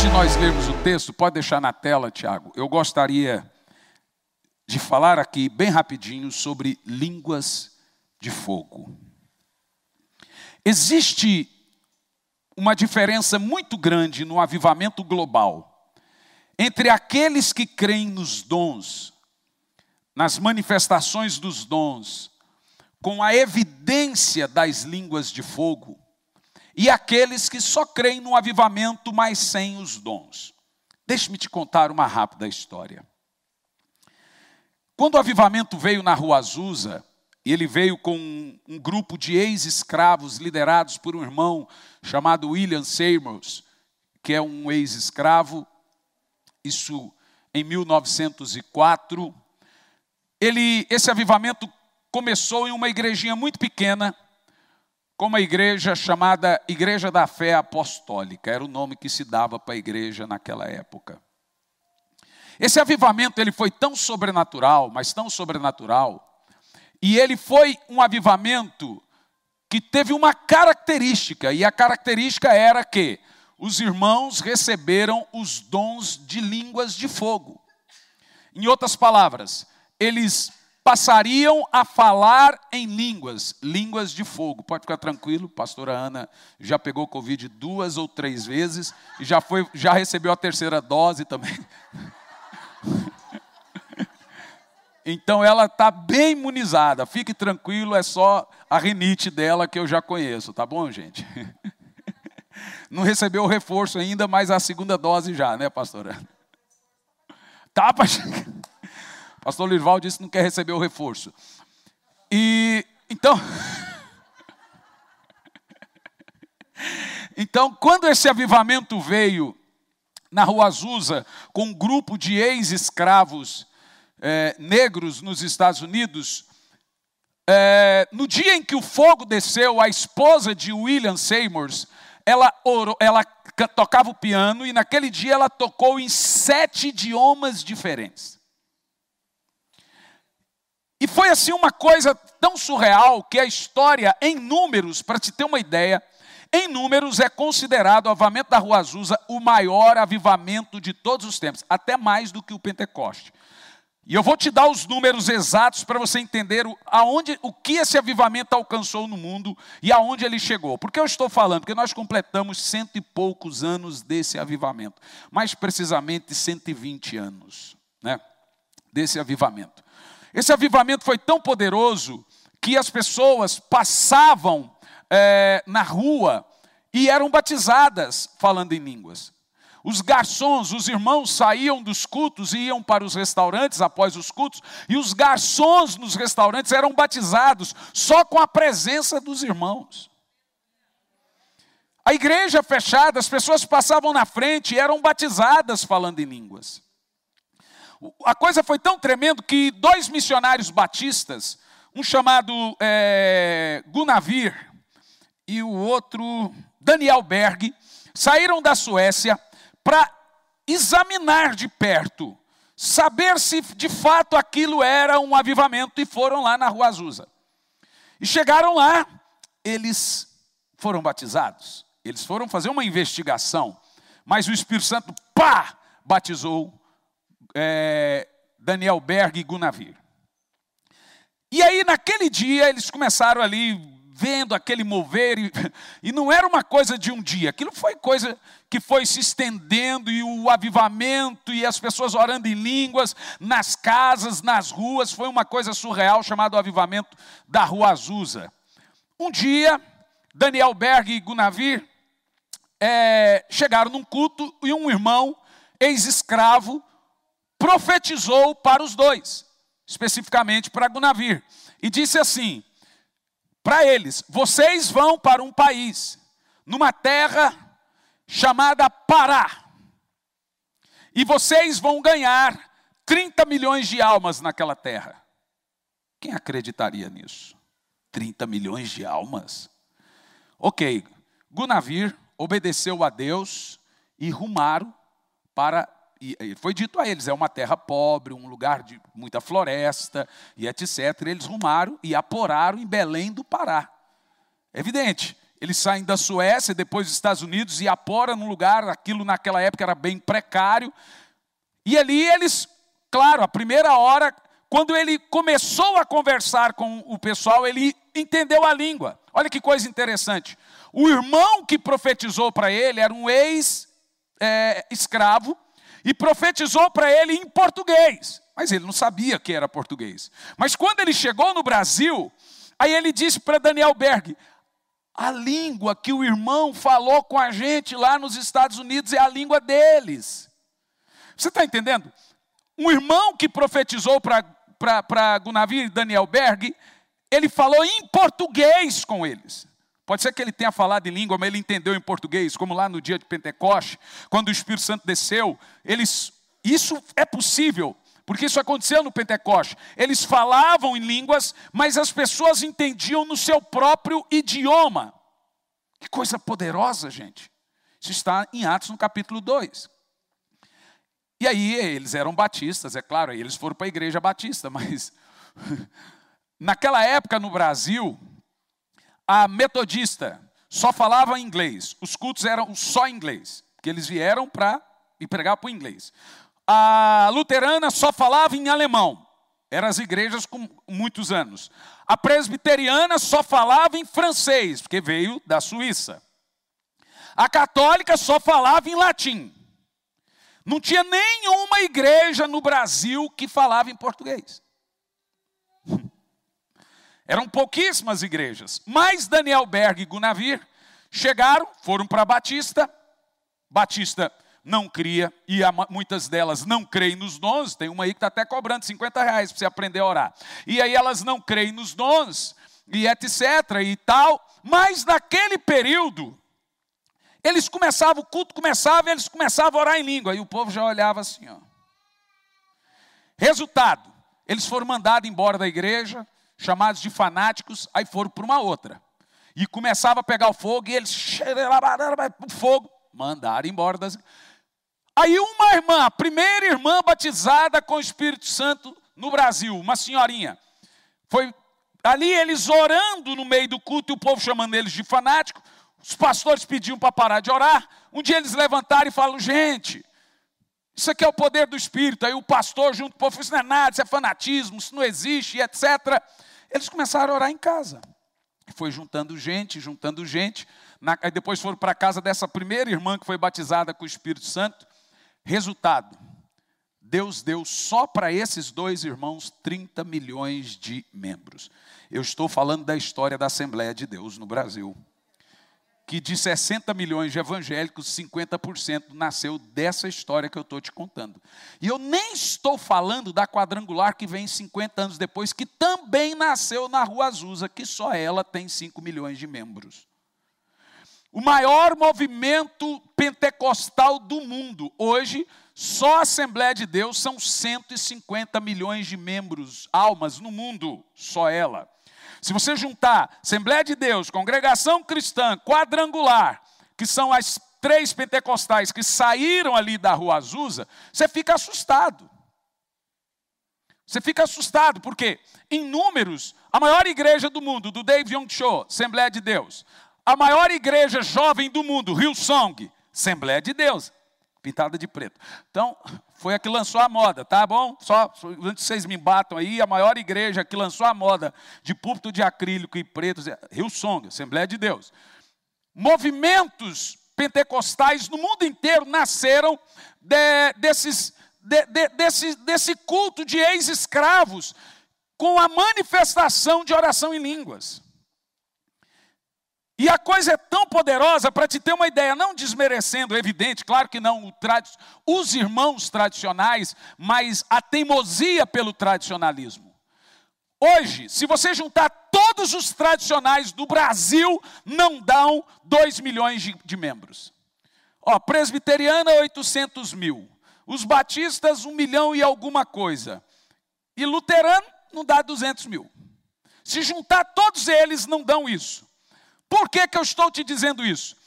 Antes de nós lermos o texto, pode deixar na tela, Tiago. Eu gostaria de falar aqui bem rapidinho sobre línguas de fogo. Existe uma diferença muito grande no avivamento global entre aqueles que creem nos dons, nas manifestações dos dons, com a evidência das línguas de fogo, e aqueles que só creem no avivamento, mas sem os dons. Deixe-me te contar uma rápida história. Quando o avivamento veio na Rua Azusa, ele veio com um, grupo de ex-escravos liderados por um irmão chamado William Seymour, que é um ex-escravo, isso em 1904. Ele, esse avivamento começou em uma igrejinha muito pequena, com uma igreja chamada Igreja da Fé Apostólica, era o nome que se dava para a igreja naquela época. Esse avivamento ele foi tão sobrenatural, mas tão sobrenatural, e ele foi um avivamento que teve uma característica, e a característica era que os irmãos receberam os dons de línguas de fogo. Em outras palavras, eles passariam a falar em línguas, línguas de fogo. Pode ficar tranquilo, pastora Ana já pegou Covid duas ou três vezes e já, foi, já recebeu a terceira dose também. Então ela está bem imunizada, fique tranquilo, é só a rinite dela que eu já conheço, tá bom, gente? Não recebeu o reforço ainda, mas a segunda dose já, né, pastora? Tá, pastor? Lirval disse que não quer receber o reforço. E então. então, quando esse avivamento veio na Rua Azusa, com um grupo de ex-escravos é, negros nos Estados Unidos, é, no dia em que o fogo desceu, a esposa de William Seymour, ela, orou, ela tocava o piano e naquele dia ela tocou em sete idiomas diferentes. E foi assim uma coisa tão surreal que a história, em números, para te ter uma ideia, em números é considerado o avivamento da Rua Azusa o maior avivamento de todos os tempos, até mais do que o Pentecoste. E eu vou te dar os números exatos para você entender o, aonde, o que esse avivamento alcançou no mundo e aonde ele chegou. Por que eu estou falando? Porque nós completamos cento e poucos anos desse avivamento, mais precisamente 120 anos né, desse avivamento. Esse avivamento foi tão poderoso que as pessoas passavam é, na rua e eram batizadas falando em línguas. Os garçons, os irmãos saíam dos cultos e iam para os restaurantes após os cultos, e os garçons nos restaurantes eram batizados só com a presença dos irmãos. A igreja fechada, as pessoas passavam na frente e eram batizadas falando em línguas. A coisa foi tão tremendo que dois missionários batistas, um chamado é, Gunavir e o outro Daniel Berg, saíram da Suécia para examinar de perto, saber se de fato aquilo era um avivamento e foram lá na Rua Azusa. E chegaram lá, eles foram batizados. Eles foram fazer uma investigação, mas o Espírito Santo, pá, batizou é, Daniel Berg e Gunavir. E aí, naquele dia, eles começaram ali, vendo aquele mover, e, e não era uma coisa de um dia, aquilo foi coisa que foi se estendendo, e o avivamento, e as pessoas orando em línguas, nas casas, nas ruas, foi uma coisa surreal, chamado avivamento da Rua Azusa. Um dia, Daniel Berg e Gunavir é, chegaram num culto, e um irmão, ex-escravo, profetizou para os dois, especificamente para Gunavir, e disse assim: para eles: vocês vão para um país, numa terra chamada Pará, e vocês vão ganhar 30 milhões de almas naquela terra. Quem acreditaria nisso? 30 milhões de almas? Ok, Gunavir obedeceu a Deus e rumaram para e foi dito a eles: é uma terra pobre, um lugar de muita floresta e etc. Eles rumaram e aporaram em Belém do Pará. Evidente, Eles saem da Suécia, depois dos Estados Unidos, e apora num lugar, aquilo naquela época era bem precário. E ali eles, claro, a primeira hora, quando ele começou a conversar com o pessoal, ele entendeu a língua. Olha que coisa interessante. O irmão que profetizou para ele era um ex-escravo, é, e profetizou para ele em português. Mas ele não sabia que era português. Mas quando ele chegou no Brasil, aí ele disse para Daniel Berg: a língua que o irmão falou com a gente lá nos Estados Unidos é a língua deles. Você está entendendo? Um irmão que profetizou para Gunavir e Daniel Berg, ele falou em português com eles. Pode ser que ele tenha falado em língua, mas ele entendeu em português, como lá no dia de Pentecoste, quando o Espírito Santo desceu. Eles, isso é possível, porque isso aconteceu no Pentecoste. Eles falavam em línguas, mas as pessoas entendiam no seu próprio idioma. Que coisa poderosa, gente. Isso está em Atos no capítulo 2. E aí eles eram batistas, é claro, aí eles foram para a igreja batista, mas naquela época no Brasil, a metodista só falava inglês, os cultos eram só inglês, porque eles vieram para e pregar para o inglês. A luterana só falava em alemão. Eram as igrejas com muitos anos. A presbiteriana só falava em francês, porque veio da Suíça. A católica só falava em latim. Não tinha nenhuma igreja no Brasil que falava em português. Eram pouquíssimas igrejas. Mas Daniel Berg e Gunavir chegaram, foram para Batista. Batista não cria, e muitas delas não creem nos dons, tem uma aí que está até cobrando 50 reais para você aprender a orar. E aí elas não creem nos dons, e etc. e tal, mas naquele período, eles começavam, o culto começava, eles começavam a orar em língua, e o povo já olhava assim, ó. Resultado, eles foram mandados embora da igreja, chamados de fanáticos, aí foram para uma outra. E começava a pegar o fogo, e eles, fogo, mandaram embora das Aí uma irmã, a primeira irmã batizada com o Espírito Santo no Brasil, uma senhorinha, foi ali eles orando no meio do culto e o povo chamando eles de fanático. Os pastores pediam para parar de orar. Um dia eles levantaram e falaram: gente, isso aqui é o poder do Espírito. Aí o pastor, junto com o povo, Isso não é nada, isso é fanatismo, isso não existe, etc. Eles começaram a orar em casa. Foi juntando gente, juntando gente. Aí depois foram para a casa dessa primeira irmã que foi batizada com o Espírito Santo. Resultado: Deus deu só para esses dois irmãos 30 milhões de membros. Eu estou falando da história da Assembleia de Deus no Brasil. Que de 60 milhões de evangélicos, 50% nasceu dessa história que eu estou te contando. E eu nem estou falando da quadrangular que vem 50 anos depois, que também nasceu na Rua Azusa, que só ela tem 5 milhões de membros. O maior movimento pentecostal do mundo. Hoje, só a Assembleia de Deus são 150 milhões de membros, almas no mundo, só ela. Se você juntar Assembleia de Deus, Congregação Cristã, Quadrangular, que são as três pentecostais que saíram ali da Rua Azusa, você fica assustado. Você fica assustado, porque em números, a maior igreja do mundo, do Dave Young Show, Assembleia de Deus, a maior igreja jovem do mundo, Hillsong, Assembleia de Deus, pintada de preto. Então, foi a que lançou a moda, tá bom? Só antes vocês me batam aí, a maior igreja que lançou a moda de púlpito de acrílico e preto, Hillsong, Assembleia de Deus. Movimentos pentecostais no mundo inteiro nasceram de, desses, de, de, desse, desse culto de ex-escravos com a manifestação de oração em línguas. E a coisa é tão poderosa, para te ter uma ideia, não desmerecendo, evidente, claro que não, os irmãos tradicionais, mas a teimosia pelo tradicionalismo. Hoje, se você juntar todos os tradicionais do Brasil, não dão 2 milhões de, de membros. Ó, presbiteriana, 800 mil. Os batistas, 1 milhão e alguma coisa. E luterano, não dá 200 mil. Se juntar todos eles, não dão isso. Por que, que eu estou te dizendo isso?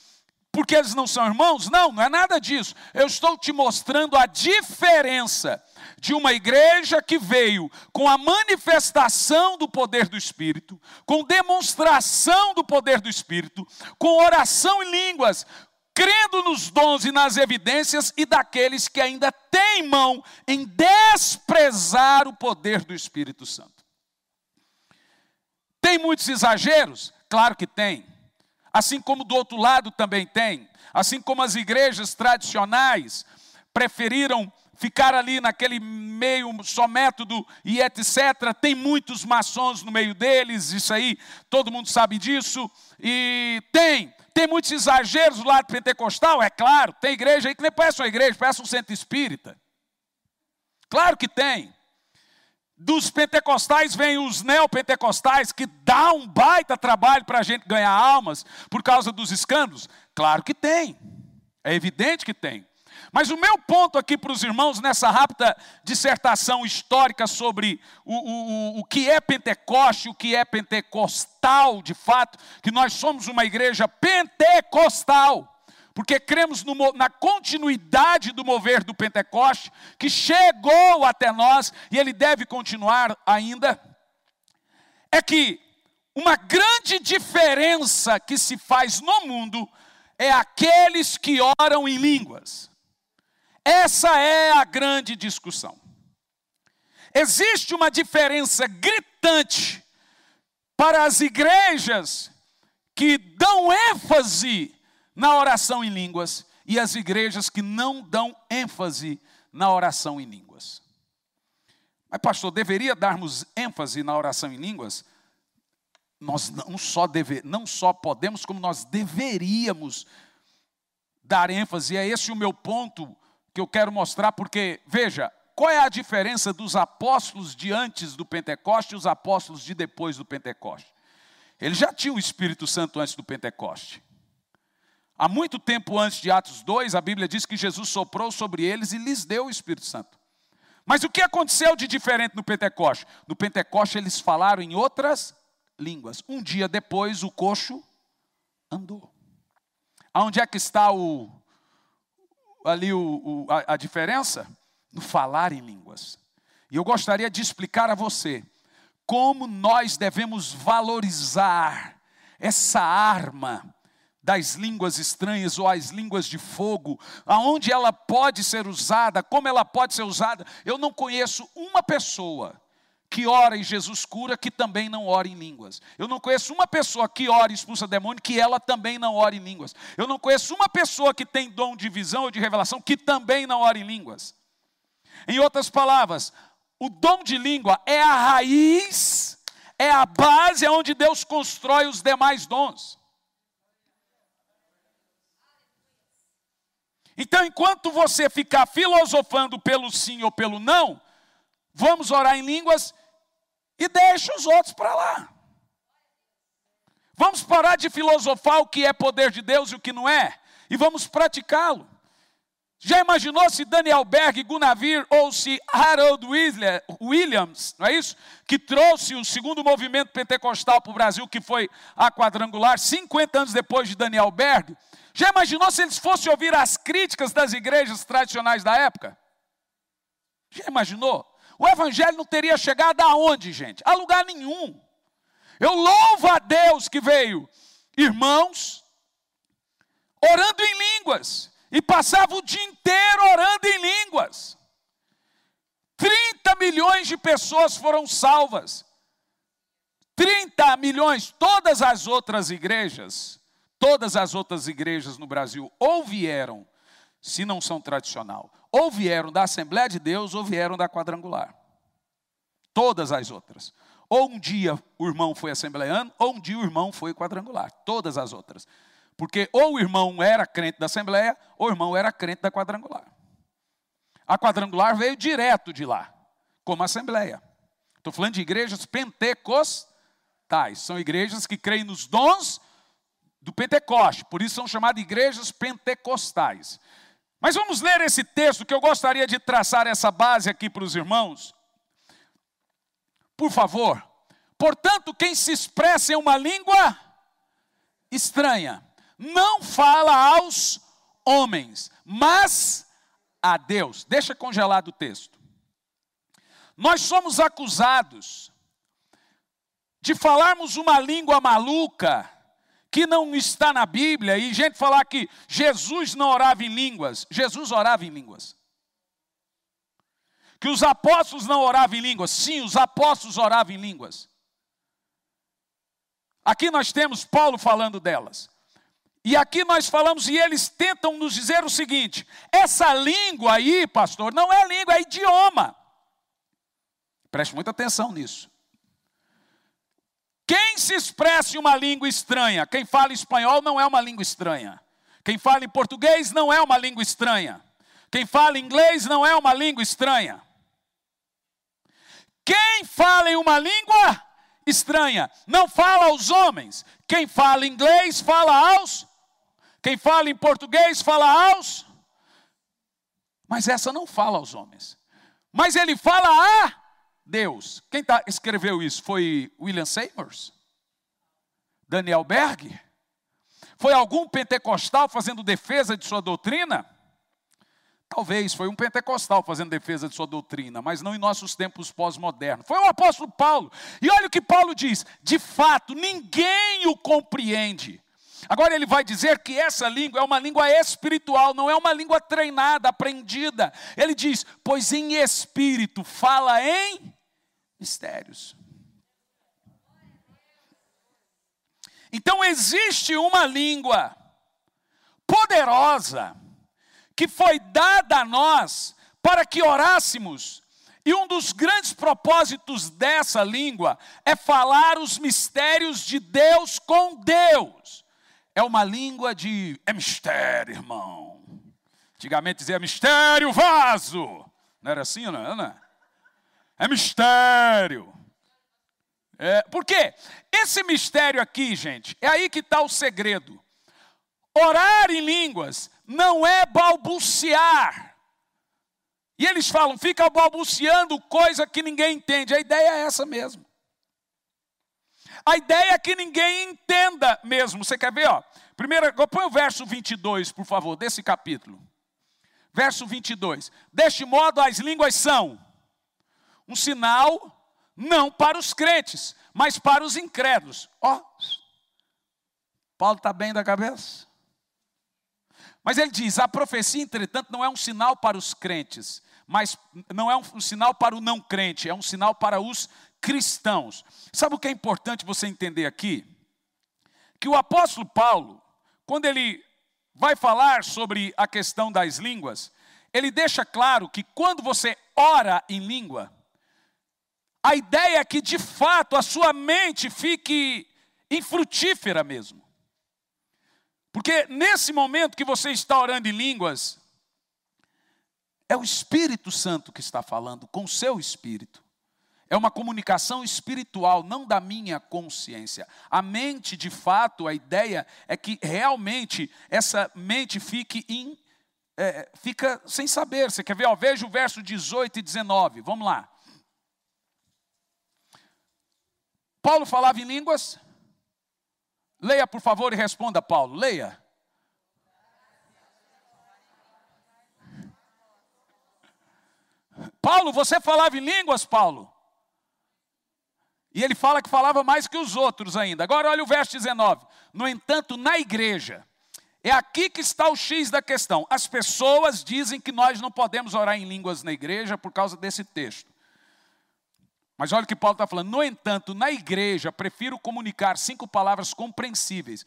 porque eles não são irmãos? Não, não é nada disso. Eu estou te mostrando a diferença de uma igreja que veio com a manifestação do poder do Espírito, com demonstração do poder do Espírito, com oração em línguas, crendo nos dons e nas evidências, e daqueles que ainda teimam em desprezar o poder do Espírito Santo. Tem muitos exageros? Claro que tem assim como do outro lado também tem, assim como as igrejas tradicionais preferiram ficar ali naquele meio só método e etc. Tem muitos maçons no meio deles, isso aí, todo mundo sabe disso. E tem, tem muitos exageros do lado pentecostal, é claro. Tem igreja aí que nem parece uma igreja, parece um centro espírita. Claro que tem. Dos pentecostais vêm os neopentecostais, que dá um baita trabalho para a gente ganhar almas por causa dos escândalos? Claro que tem, é evidente que tem. Mas o meu ponto aqui para os irmãos, nessa rápida dissertação histórica sobre o, o, o que é Pentecoste, o que é pentecostal de fato, que nós somos uma igreja pentecostal porque cremos no, na continuidade do mover do Pentecoste, que chegou até nós e ele deve continuar ainda, é que uma grande diferença que se faz no mundo é aqueles que oram em línguas. Essa é a grande discussão. Existe uma diferença gritante para as igrejas que dão ênfase na oração em línguas e as igrejas que não dão ênfase na oração em línguas. Mas, pastor, deveria darmos ênfase na oração em línguas? Nós não só, deve, não só podemos, como nós deveríamos dar ênfase. É esse o meu ponto que eu quero mostrar, porque, veja, qual é a diferença dos apóstolos de antes do Pentecoste e os apóstolos de depois do Pentecoste? Eles já tinham o Espírito Santo antes do Pentecoste. Há muito tempo antes de Atos 2, a Bíblia diz que Jesus soprou sobre eles e lhes deu o Espírito Santo. Mas o que aconteceu de diferente no Pentecoste? No Pentecoste eles falaram em outras línguas. Um dia depois o coxo andou. Aonde é que está o, ali o, o, a, a diferença? No falar em línguas. E eu gostaria de explicar a você como nós devemos valorizar essa arma das línguas estranhas ou as línguas de fogo, aonde ela pode ser usada, como ela pode ser usada. Eu não conheço uma pessoa que ora e Jesus cura que também não ora em línguas. Eu não conheço uma pessoa que ora e expulsa demônio que ela também não ora em línguas. Eu não conheço uma pessoa que tem dom de visão ou de revelação que também não ora em línguas. Em outras palavras, o dom de língua é a raiz, é a base onde Deus constrói os demais dons. Então, enquanto você ficar filosofando pelo sim ou pelo não, vamos orar em línguas e deixa os outros para lá. Vamos parar de filosofar o que é poder de Deus e o que não é, e vamos praticá-lo. Já imaginou se Daniel Berg, Gunavir ou se Harold Williams, não é isso? Que trouxe o segundo movimento pentecostal para o Brasil, que foi a quadrangular, 50 anos depois de Daniel Berg. Já imaginou se eles fossem ouvir as críticas das igrejas tradicionais da época? Já imaginou? O evangelho não teria chegado aonde, gente? A lugar nenhum. Eu louvo a Deus que veio, irmãos, orando em línguas, e passava o dia inteiro orando em línguas. 30 milhões de pessoas foram salvas. 30 milhões, todas as outras igrejas Todas as outras igrejas no Brasil ou vieram, se não são tradicional, ou vieram da Assembleia de Deus ou vieram da quadrangular. Todas as outras. Ou um dia o irmão foi assembleiano, ou um dia o irmão foi quadrangular. Todas as outras. Porque ou o irmão era crente da Assembleia, ou o irmão era crente da quadrangular. A quadrangular veio direto de lá, como Assembleia. Estou falando de igrejas pentecostais. São igrejas que creem nos dons do Pentecoste, por isso são chamadas igrejas pentecostais. Mas vamos ler esse texto que eu gostaria de traçar essa base aqui para os irmãos. Por favor. Portanto, quem se expressa em uma língua estranha, não fala aos homens, mas a Deus. Deixa congelado o texto. Nós somos acusados de falarmos uma língua maluca que não está na Bíblia e gente falar que Jesus não orava em línguas. Jesus orava em línguas. Que os apóstolos não oravam em línguas. Sim, os apóstolos oravam em línguas. Aqui nós temos Paulo falando delas. E aqui nós falamos, e eles tentam nos dizer o seguinte: essa língua aí, pastor, não é língua, é idioma. Preste muita atenção nisso. Quem se expressa em uma língua estranha, quem fala espanhol não é uma língua estranha. Quem fala em português não é uma língua estranha. Quem fala inglês não é uma língua estranha. Quem fala em uma língua estranha não fala aos homens. Quem fala inglês fala aos. Quem fala em português fala aos. Mas essa não fala aos homens. Mas ele fala a Deus. Quem tá, escreveu isso? Foi William Seymour? Daniel Berg? Foi algum pentecostal fazendo defesa de sua doutrina? Talvez, foi um pentecostal fazendo defesa de sua doutrina, mas não em nossos tempos pós-modernos. Foi o apóstolo Paulo. E olha o que Paulo diz: de fato, ninguém o compreende. Agora ele vai dizer que essa língua é uma língua espiritual, não é uma língua treinada, aprendida. Ele diz: pois em espírito fala em mistérios. Então existe uma língua poderosa que foi dada a nós para que orássemos. E um dos grandes propósitos dessa língua é falar os mistérios de Deus com Deus é uma língua de. É mistério, irmão. Antigamente dizia mistério, vaso. Não era assim, não é? É mistério. É, por quê? Esse mistério aqui, gente, é aí que está o segredo. Orar em línguas não é balbuciar. E eles falam, fica balbuciando coisa que ninguém entende. A ideia é essa mesmo. A ideia é que ninguém entenda mesmo. Você quer ver? Ó? Primeiro, põe o verso 22, por favor, desse capítulo. Verso 22. Deste modo, as línguas são um sinal não para os crentes, mas para os incrédulos. Ó, Paulo está bem da cabeça. Mas ele diz: a profecia, entretanto, não é um sinal para os crentes, mas não é um sinal para o não crente, é um sinal para os cristãos. Sabe o que é importante você entender aqui? Que o apóstolo Paulo, quando ele vai falar sobre a questão das línguas, ele deixa claro que quando você ora em língua, a ideia é que de fato a sua mente fique infrutífera mesmo. Porque nesse momento que você está orando em línguas, é o Espírito Santo que está falando com o seu espírito. É uma comunicação espiritual, não da minha consciência. A mente, de fato, a ideia é que realmente essa mente fique é, fica sem saber. Você quer ver? Ó, veja o verso 18 e 19. Vamos lá. Paulo falava em línguas? Leia, por favor, e responda, Paulo. Leia. Paulo, você falava em línguas, Paulo? E ele fala que falava mais que os outros ainda. Agora olha o verso 19. No entanto, na igreja, é aqui que está o X da questão. As pessoas dizem que nós não podemos orar em línguas na igreja por causa desse texto. Mas olha o que Paulo está falando. No entanto, na igreja, prefiro comunicar cinco palavras compreensíveis.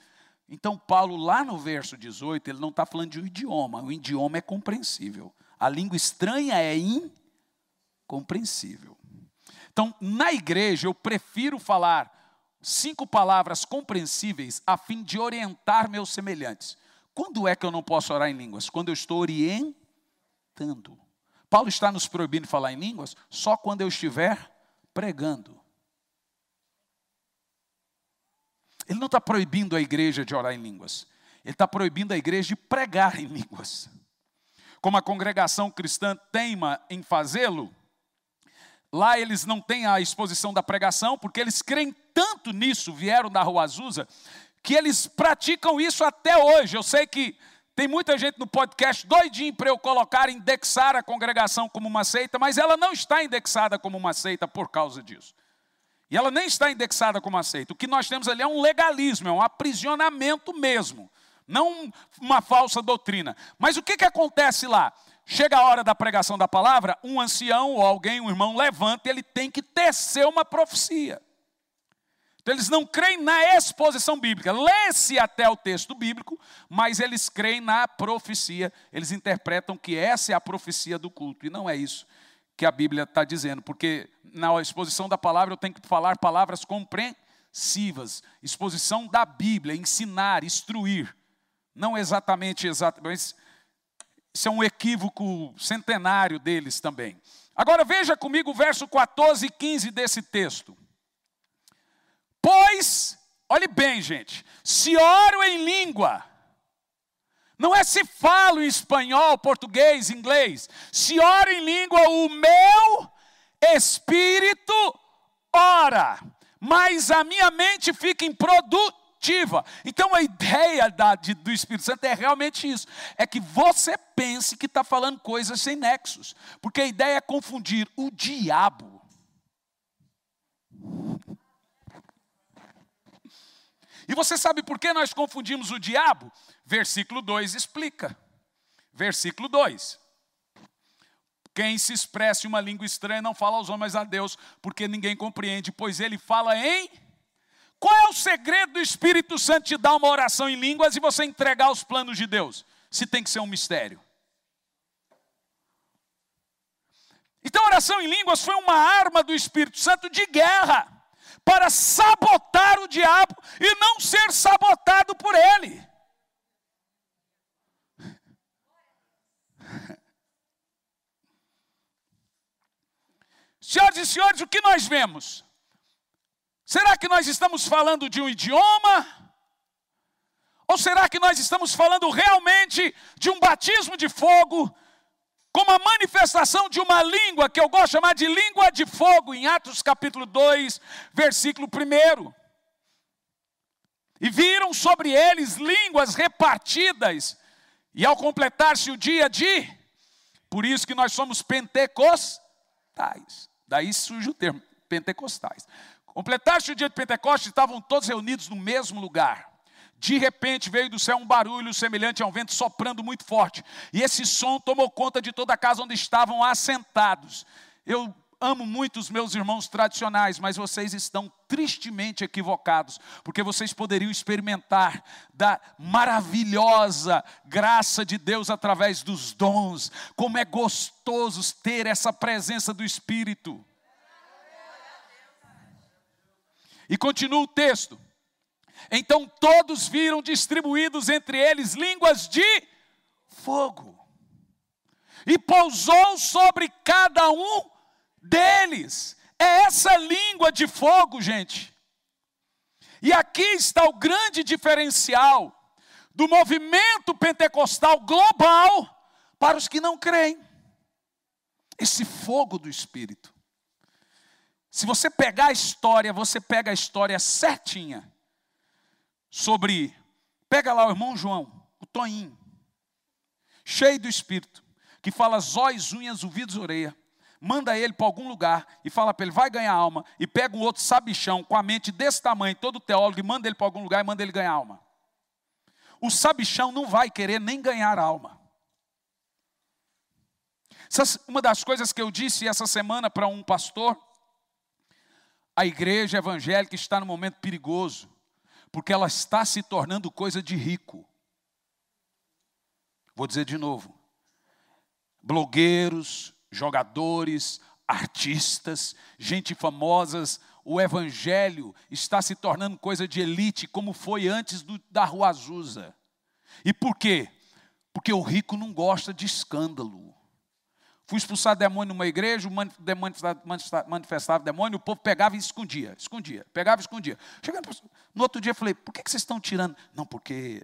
Então, Paulo, lá no verso 18, ele não está falando de um idioma. O idioma é compreensível. A língua estranha é incompreensível. Então, na igreja, eu prefiro falar cinco palavras compreensíveis a fim de orientar meus semelhantes. Quando é que eu não posso orar em línguas? Quando eu estou orientando. Paulo está nos proibindo falar em línguas só quando eu estiver pregando. Ele não está proibindo a igreja de orar em línguas. Ele está proibindo a igreja de pregar em línguas. Como a congregação cristã teima em fazê-lo, Lá eles não têm a exposição da pregação, porque eles creem tanto nisso, vieram da Rua Azusa, que eles praticam isso até hoje. Eu sei que tem muita gente no podcast doidinho para eu colocar, indexar a congregação como uma seita, mas ela não está indexada como uma seita por causa disso. E ela nem está indexada como uma seita. O que nós temos ali é um legalismo, é um aprisionamento mesmo, não uma falsa doutrina. Mas o que, que acontece lá? Chega a hora da pregação da palavra, um ancião ou alguém, um irmão, levanta e ele tem que tecer uma profecia. Então, eles não creem na exposição bíblica. Lê-se até o texto bíblico, mas eles creem na profecia. Eles interpretam que essa é a profecia do culto. E não é isso que a Bíblia está dizendo, porque na exposição da palavra eu tenho que falar palavras compreensivas. Exposição da Bíblia, ensinar, instruir. Não exatamente, exatamente, isso é um equívoco centenário deles também. Agora veja comigo o verso 14 e 15 desse texto. Pois, olhe bem, gente, se oro em língua, não é se falo em espanhol, português, inglês, se oro em língua, o meu espírito ora, mas a minha mente fica improdutiva. Então a ideia da, de, do Espírito Santo é realmente isso: é que você pense que está falando coisas sem nexos, porque a ideia é confundir o diabo E você sabe por que nós confundimos o diabo? Versículo 2 explica. Versículo 2. Quem se expressa em uma língua estranha não fala aos homens a Deus, porque ninguém compreende, pois ele fala em. Qual é o segredo do Espírito Santo te dar uma oração em línguas e você entregar os planos de Deus? Se tem que ser um mistério. Então, a oração em línguas foi uma arma do Espírito Santo de guerra para sabotar o diabo e não ser sabotado por ele. Senhoras e senhores, o que nós vemos? Será que nós estamos falando de um idioma? Ou será que nós estamos falando realmente de um batismo de fogo, como a manifestação de uma língua, que eu gosto de chamar de língua de fogo, em Atos capítulo 2, versículo 1. E viram sobre eles línguas repartidas, e ao completar-se o dia de, por isso que nós somos pentecostais, daí surge o termo, pentecostais. Completar-se o dia de Pentecostes, estavam todos reunidos no mesmo lugar. De repente veio do céu um barulho semelhante a um vento soprando muito forte, e esse som tomou conta de toda a casa onde estavam assentados. Eu amo muito os meus irmãos tradicionais, mas vocês estão tristemente equivocados, porque vocês poderiam experimentar da maravilhosa graça de Deus através dos dons, como é gostoso ter essa presença do Espírito. E continua o texto. Então todos viram distribuídos entre eles línguas de fogo, e pousou sobre cada um deles. É essa língua de fogo, gente. E aqui está o grande diferencial do movimento pentecostal global para os que não creem. Esse fogo do Espírito. Se você pegar a história, você pega a história certinha sobre. Pega lá o irmão João, o Toinho, cheio do Espírito, que fala zóis, unhas, ouvidos, orelha. Manda ele para algum lugar e fala para ele, vai ganhar alma. E pega um outro sabichão com a mente desse tamanho, todo teólogo, e manda ele para algum lugar e manda ele ganhar alma. O sabichão não vai querer nem ganhar alma. Uma das coisas que eu disse essa semana para um pastor, a igreja evangélica está num momento perigoso porque ela está se tornando coisa de rico. Vou dizer de novo: blogueiros, jogadores, artistas, gente famosas, o evangelho está se tornando coisa de elite, como foi antes do, da Rua Azusa. E por quê? Porque o rico não gosta de escândalo. Fui expulsar demônio numa igreja, manifestava demônio, o povo pegava e escondia, escondia, pegava e escondia. Chegando no outro dia, eu falei, por que vocês estão tirando? Não, porque.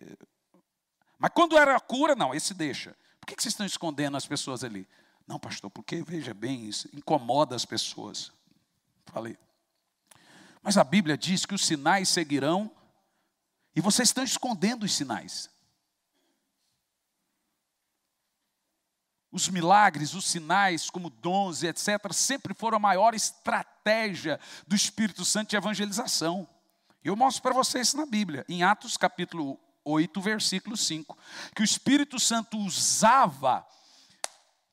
Mas quando era cura, não, esse deixa. Por que vocês estão escondendo as pessoas ali? Não, pastor, porque, veja bem, isso incomoda as pessoas. Falei. Mas a Bíblia diz que os sinais seguirão E vocês estão escondendo os sinais. Os milagres, os sinais, como dons etc., sempre foram a maior estratégia do Espírito Santo de evangelização. Eu mostro para vocês na Bíblia, em Atos capítulo 8, versículo 5, que o Espírito Santo usava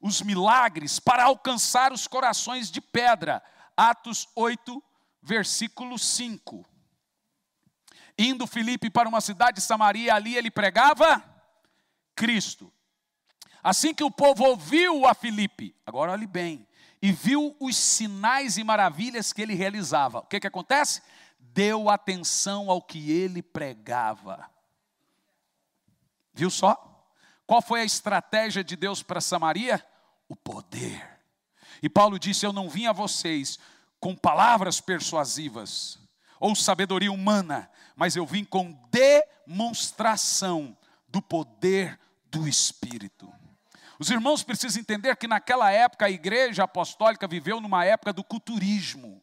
os milagres para alcançar os corações de pedra. Atos 8, versículo 5. Indo Filipe para uma cidade de Samaria, ali ele pregava Cristo. Assim que o povo ouviu a Filipe, agora olhe bem, e viu os sinais e maravilhas que ele realizava, o que, que acontece? Deu atenção ao que ele pregava. Viu só? Qual foi a estratégia de Deus para Samaria? O poder. E Paulo disse: Eu não vim a vocês com palavras persuasivas ou sabedoria humana, mas eu vim com demonstração do poder do Espírito. Os irmãos precisam entender que naquela época a igreja apostólica viveu numa época do culturismo,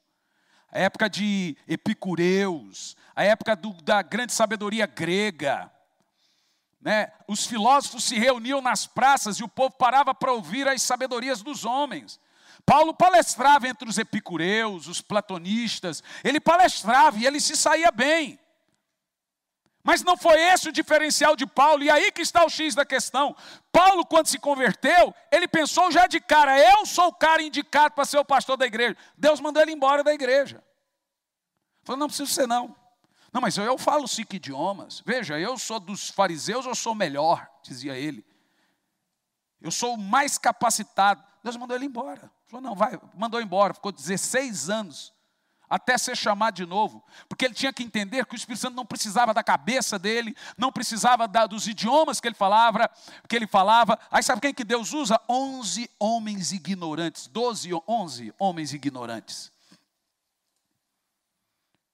a época de epicureus, a época do, da grande sabedoria grega. Né? Os filósofos se reuniam nas praças e o povo parava para ouvir as sabedorias dos homens. Paulo palestrava entre os epicureus, os platonistas, ele palestrava e ele se saía bem. Mas não foi esse o diferencial de Paulo, e aí que está o X da questão. Paulo, quando se converteu, ele pensou já de cara: eu sou o cara indicado para ser o pastor da igreja. Deus mandou ele embora da igreja. Falou: não precisa ser, não. Não, mas eu falo cinco idiomas. Veja, eu sou dos fariseus, eu sou melhor, dizia ele. Eu sou o mais capacitado. Deus mandou ele embora. Falou: não, vai, mandou embora. Ficou 16 anos até ser chamado de novo, porque ele tinha que entender que o Espírito Santo não precisava da cabeça dele, não precisava da, dos idiomas que ele falava, que ele falava. Aí sabe quem que Deus usa? Onze homens ignorantes, doze, onze homens ignorantes.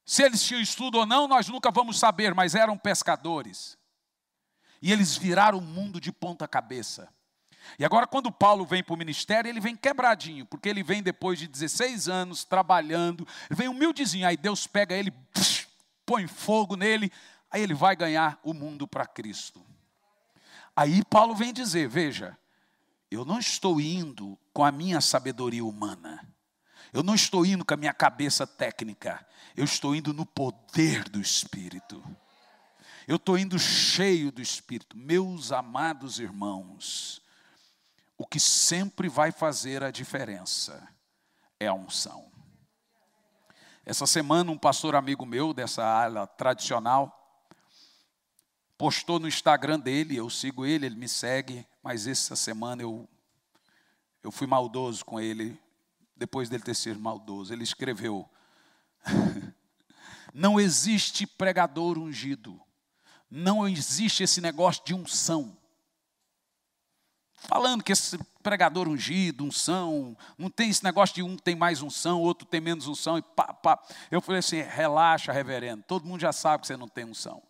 Se eles tinham estudo ou não, nós nunca vamos saber, mas eram pescadores. E eles viraram o mundo de ponta cabeça. E agora, quando Paulo vem para o ministério, ele vem quebradinho, porque ele vem depois de 16 anos trabalhando, ele vem humildezinho, aí Deus pega ele, põe fogo nele, aí ele vai ganhar o mundo para Cristo. Aí Paulo vem dizer: veja, eu não estou indo com a minha sabedoria humana, eu não estou indo com a minha cabeça técnica, eu estou indo no poder do Espírito. Eu estou indo cheio do Espírito. Meus amados irmãos, o que sempre vai fazer a diferença é a unção. Essa semana, um pastor amigo meu, dessa área tradicional, postou no Instagram dele, eu sigo ele, ele me segue, mas essa semana eu, eu fui maldoso com ele, depois dele ter sido maldoso. Ele escreveu: Não existe pregador ungido, não existe esse negócio de unção falando que esse pregador ungido, unção, não tem esse negócio de um tem mais unção, outro tem menos unção, e pá, pá. Eu falei assim: relaxa, reverendo, todo mundo já sabe que você não tem unção.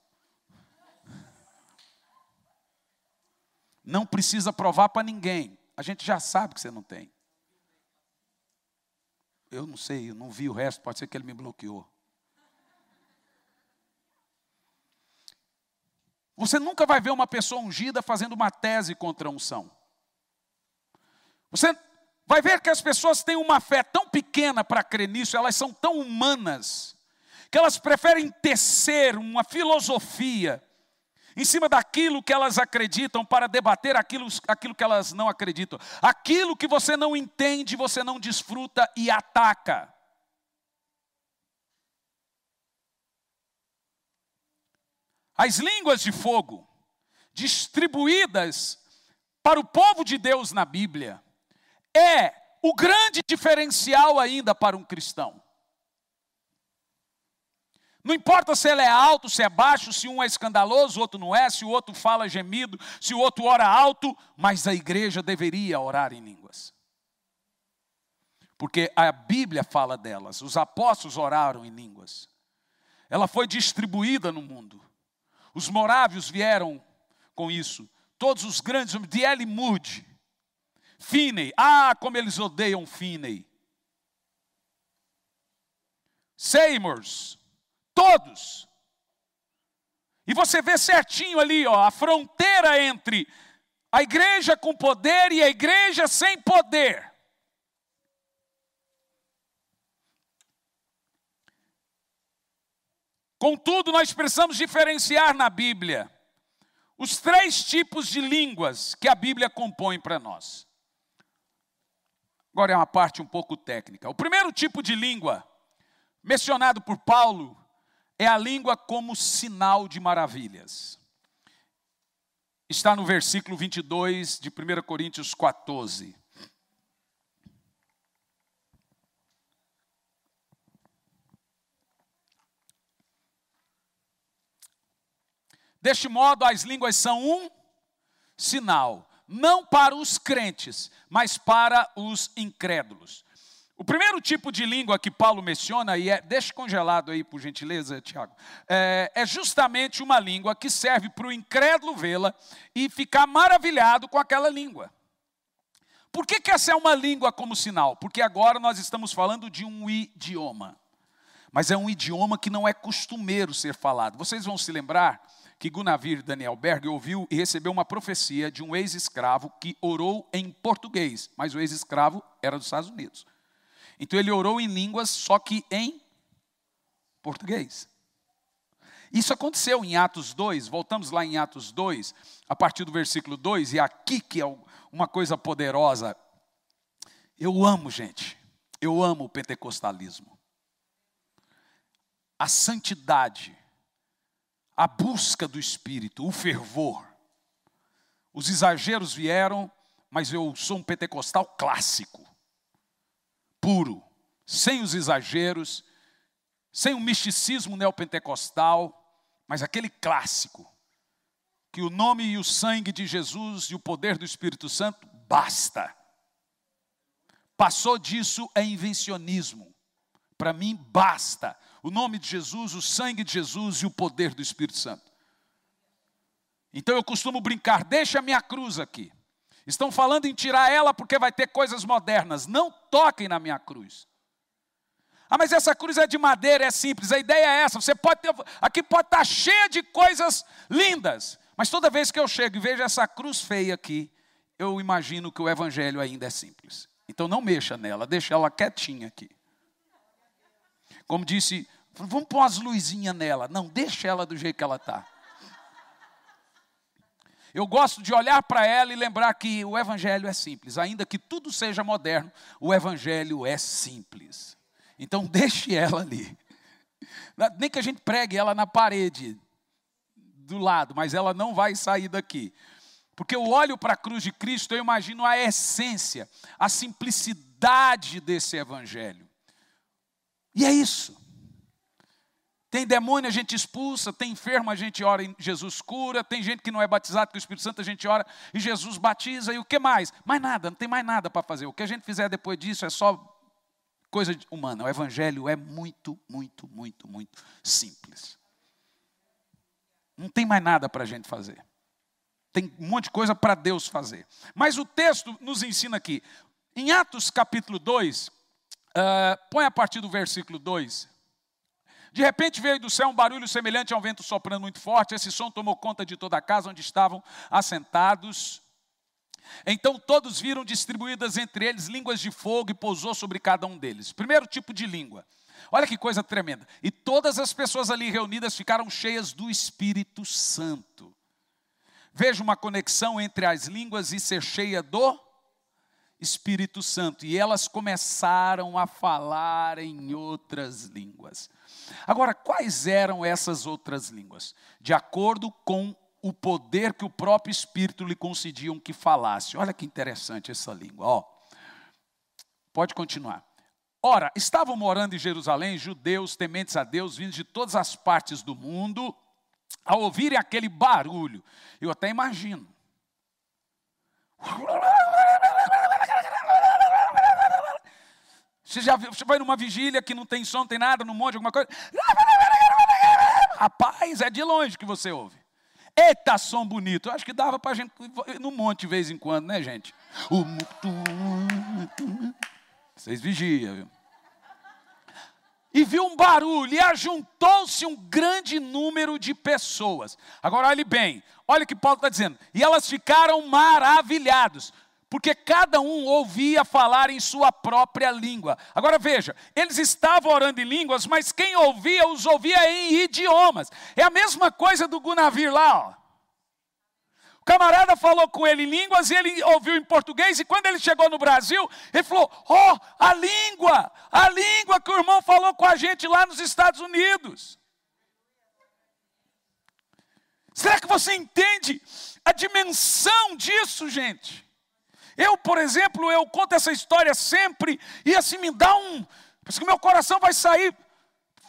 Não precisa provar para ninguém, a gente já sabe que você não tem. Eu não sei, eu não vi o resto, pode ser que ele me bloqueou. Você nunca vai ver uma pessoa ungida fazendo uma tese contra a unção. Você vai ver que as pessoas têm uma fé tão pequena para crer nisso, elas são tão humanas, que elas preferem tecer uma filosofia em cima daquilo que elas acreditam para debater aquilo, aquilo que elas não acreditam. Aquilo que você não entende, você não desfruta e ataca. As línguas de fogo distribuídas para o povo de Deus na Bíblia é o grande diferencial ainda para um cristão. Não importa se ele é alto, se é baixo, se um é escandaloso, o outro não é, se o outro fala gemido, se o outro ora alto, mas a igreja deveria orar em línguas. Porque a Bíblia fala delas, os apóstolos oraram em línguas. Ela foi distribuída no mundo. Os morávios vieram com isso. Todos os grandes, de. Moody, Finney, ah, como eles odeiam Finney. Seymours, todos. E você vê certinho ali, ó, a fronteira entre a igreja com poder e a igreja sem poder. Contudo, nós precisamos diferenciar na Bíblia os três tipos de línguas que a Bíblia compõe para nós. Agora é uma parte um pouco técnica. O primeiro tipo de língua, mencionado por Paulo, é a língua como sinal de maravilhas. Está no versículo 22 de 1 Coríntios 14. Deste modo, as línguas são um sinal, não para os crentes, mas para os incrédulos. O primeiro tipo de língua que Paulo menciona, e é, deixe congelado aí por gentileza, Tiago, é, é justamente uma língua que serve para o incrédulo vê-la e ficar maravilhado com aquela língua. Por que, que essa é uma língua como sinal? Porque agora nós estamos falando de um idioma, mas é um idioma que não é costumeiro ser falado. Vocês vão se lembrar que Gunavir Daniel Berg ouviu e recebeu uma profecia de um ex-escravo que orou em português, mas o ex-escravo era dos Estados Unidos. Então ele orou em línguas, só que em português. Isso aconteceu em Atos 2, voltamos lá em Atos 2, a partir do versículo 2, e aqui que é uma coisa poderosa. Eu amo, gente, eu amo o pentecostalismo. A santidade, a busca do Espírito, o fervor. Os exageros vieram, mas eu sou um pentecostal clássico, puro, sem os exageros, sem o misticismo neopentecostal, mas aquele clássico, que o nome e o sangue de Jesus e o poder do Espírito Santo basta. Passou disso é invencionismo. Para mim, basta o nome de Jesus, o sangue de Jesus e o poder do Espírito Santo. Então eu costumo brincar, deixa a minha cruz aqui. Estão falando em tirar ela porque vai ter coisas modernas. Não toquem na minha cruz. Ah, mas essa cruz é de madeira, é simples. A ideia é essa. Você pode ter, aqui pode estar cheia de coisas lindas, mas toda vez que eu chego e vejo essa cruz feia aqui, eu imagino que o evangelho ainda é simples. Então não mexa nela, deixa ela quietinha aqui. Como disse, vamos pôr umas luzinhas nela. Não, deixa ela do jeito que ela está. Eu gosto de olhar para ela e lembrar que o Evangelho é simples. Ainda que tudo seja moderno, o Evangelho é simples. Então, deixe ela ali. Nem que a gente pregue ela na parede do lado, mas ela não vai sair daqui. Porque eu olho para a cruz de Cristo, eu imagino a essência, a simplicidade desse Evangelho. E é isso. Tem demônio, a gente expulsa, tem enfermo, a gente ora e Jesus cura, tem gente que não é batizado com o Espírito Santo, a gente ora e Jesus batiza, e o que mais? Mais nada, não tem mais nada para fazer. O que a gente fizer depois disso é só coisa humana. O Evangelho é muito, muito, muito, muito simples. Não tem mais nada para a gente fazer. Tem um monte de coisa para Deus fazer. Mas o texto nos ensina aqui, em Atos capítulo 2, Uh, põe a partir do versículo 2. De repente veio do céu um barulho semelhante a um vento soprando muito forte. Esse som tomou conta de toda a casa onde estavam assentados. Então todos viram distribuídas entre eles línguas de fogo e pousou sobre cada um deles. Primeiro tipo de língua. Olha que coisa tremenda. E todas as pessoas ali reunidas ficaram cheias do Espírito Santo. Veja uma conexão entre as línguas e ser cheia do Espírito Santo. E elas começaram a falar em outras línguas. Agora, quais eram essas outras línguas? De acordo com o poder que o próprio Espírito lhe concediam que falasse. Olha que interessante essa língua. Ó, pode continuar. Ora, estavam morando em Jerusalém judeus tementes a Deus, vindos de todas as partes do mundo, ao ouvirem aquele barulho. Eu até imagino. Você já você vai numa vigília que não tem som, não tem nada, não monte alguma coisa. Rapaz, é de longe que você ouve. Eita, som bonito. Eu acho que dava para a gente no monte de vez em quando, né, gente? Vocês vigiam, viu? e viu um barulho, e ajuntou-se um grande número de pessoas. Agora olhe bem, olha o que Paulo está dizendo. E elas ficaram maravilhados, porque cada um ouvia falar em sua própria língua. Agora veja, eles estavam orando em línguas, mas quem ouvia, os ouvia em idiomas. É a mesma coisa do Gunavir lá, ó. O camarada falou com ele em línguas e ele ouviu em português, e quando ele chegou no Brasil, ele falou: Ó, oh, a língua, a língua que o irmão falou com a gente lá nos Estados Unidos. Será que você entende a dimensão disso, gente? Eu, por exemplo, eu conto essa história sempre e assim me dá um. Parece que meu coração vai sair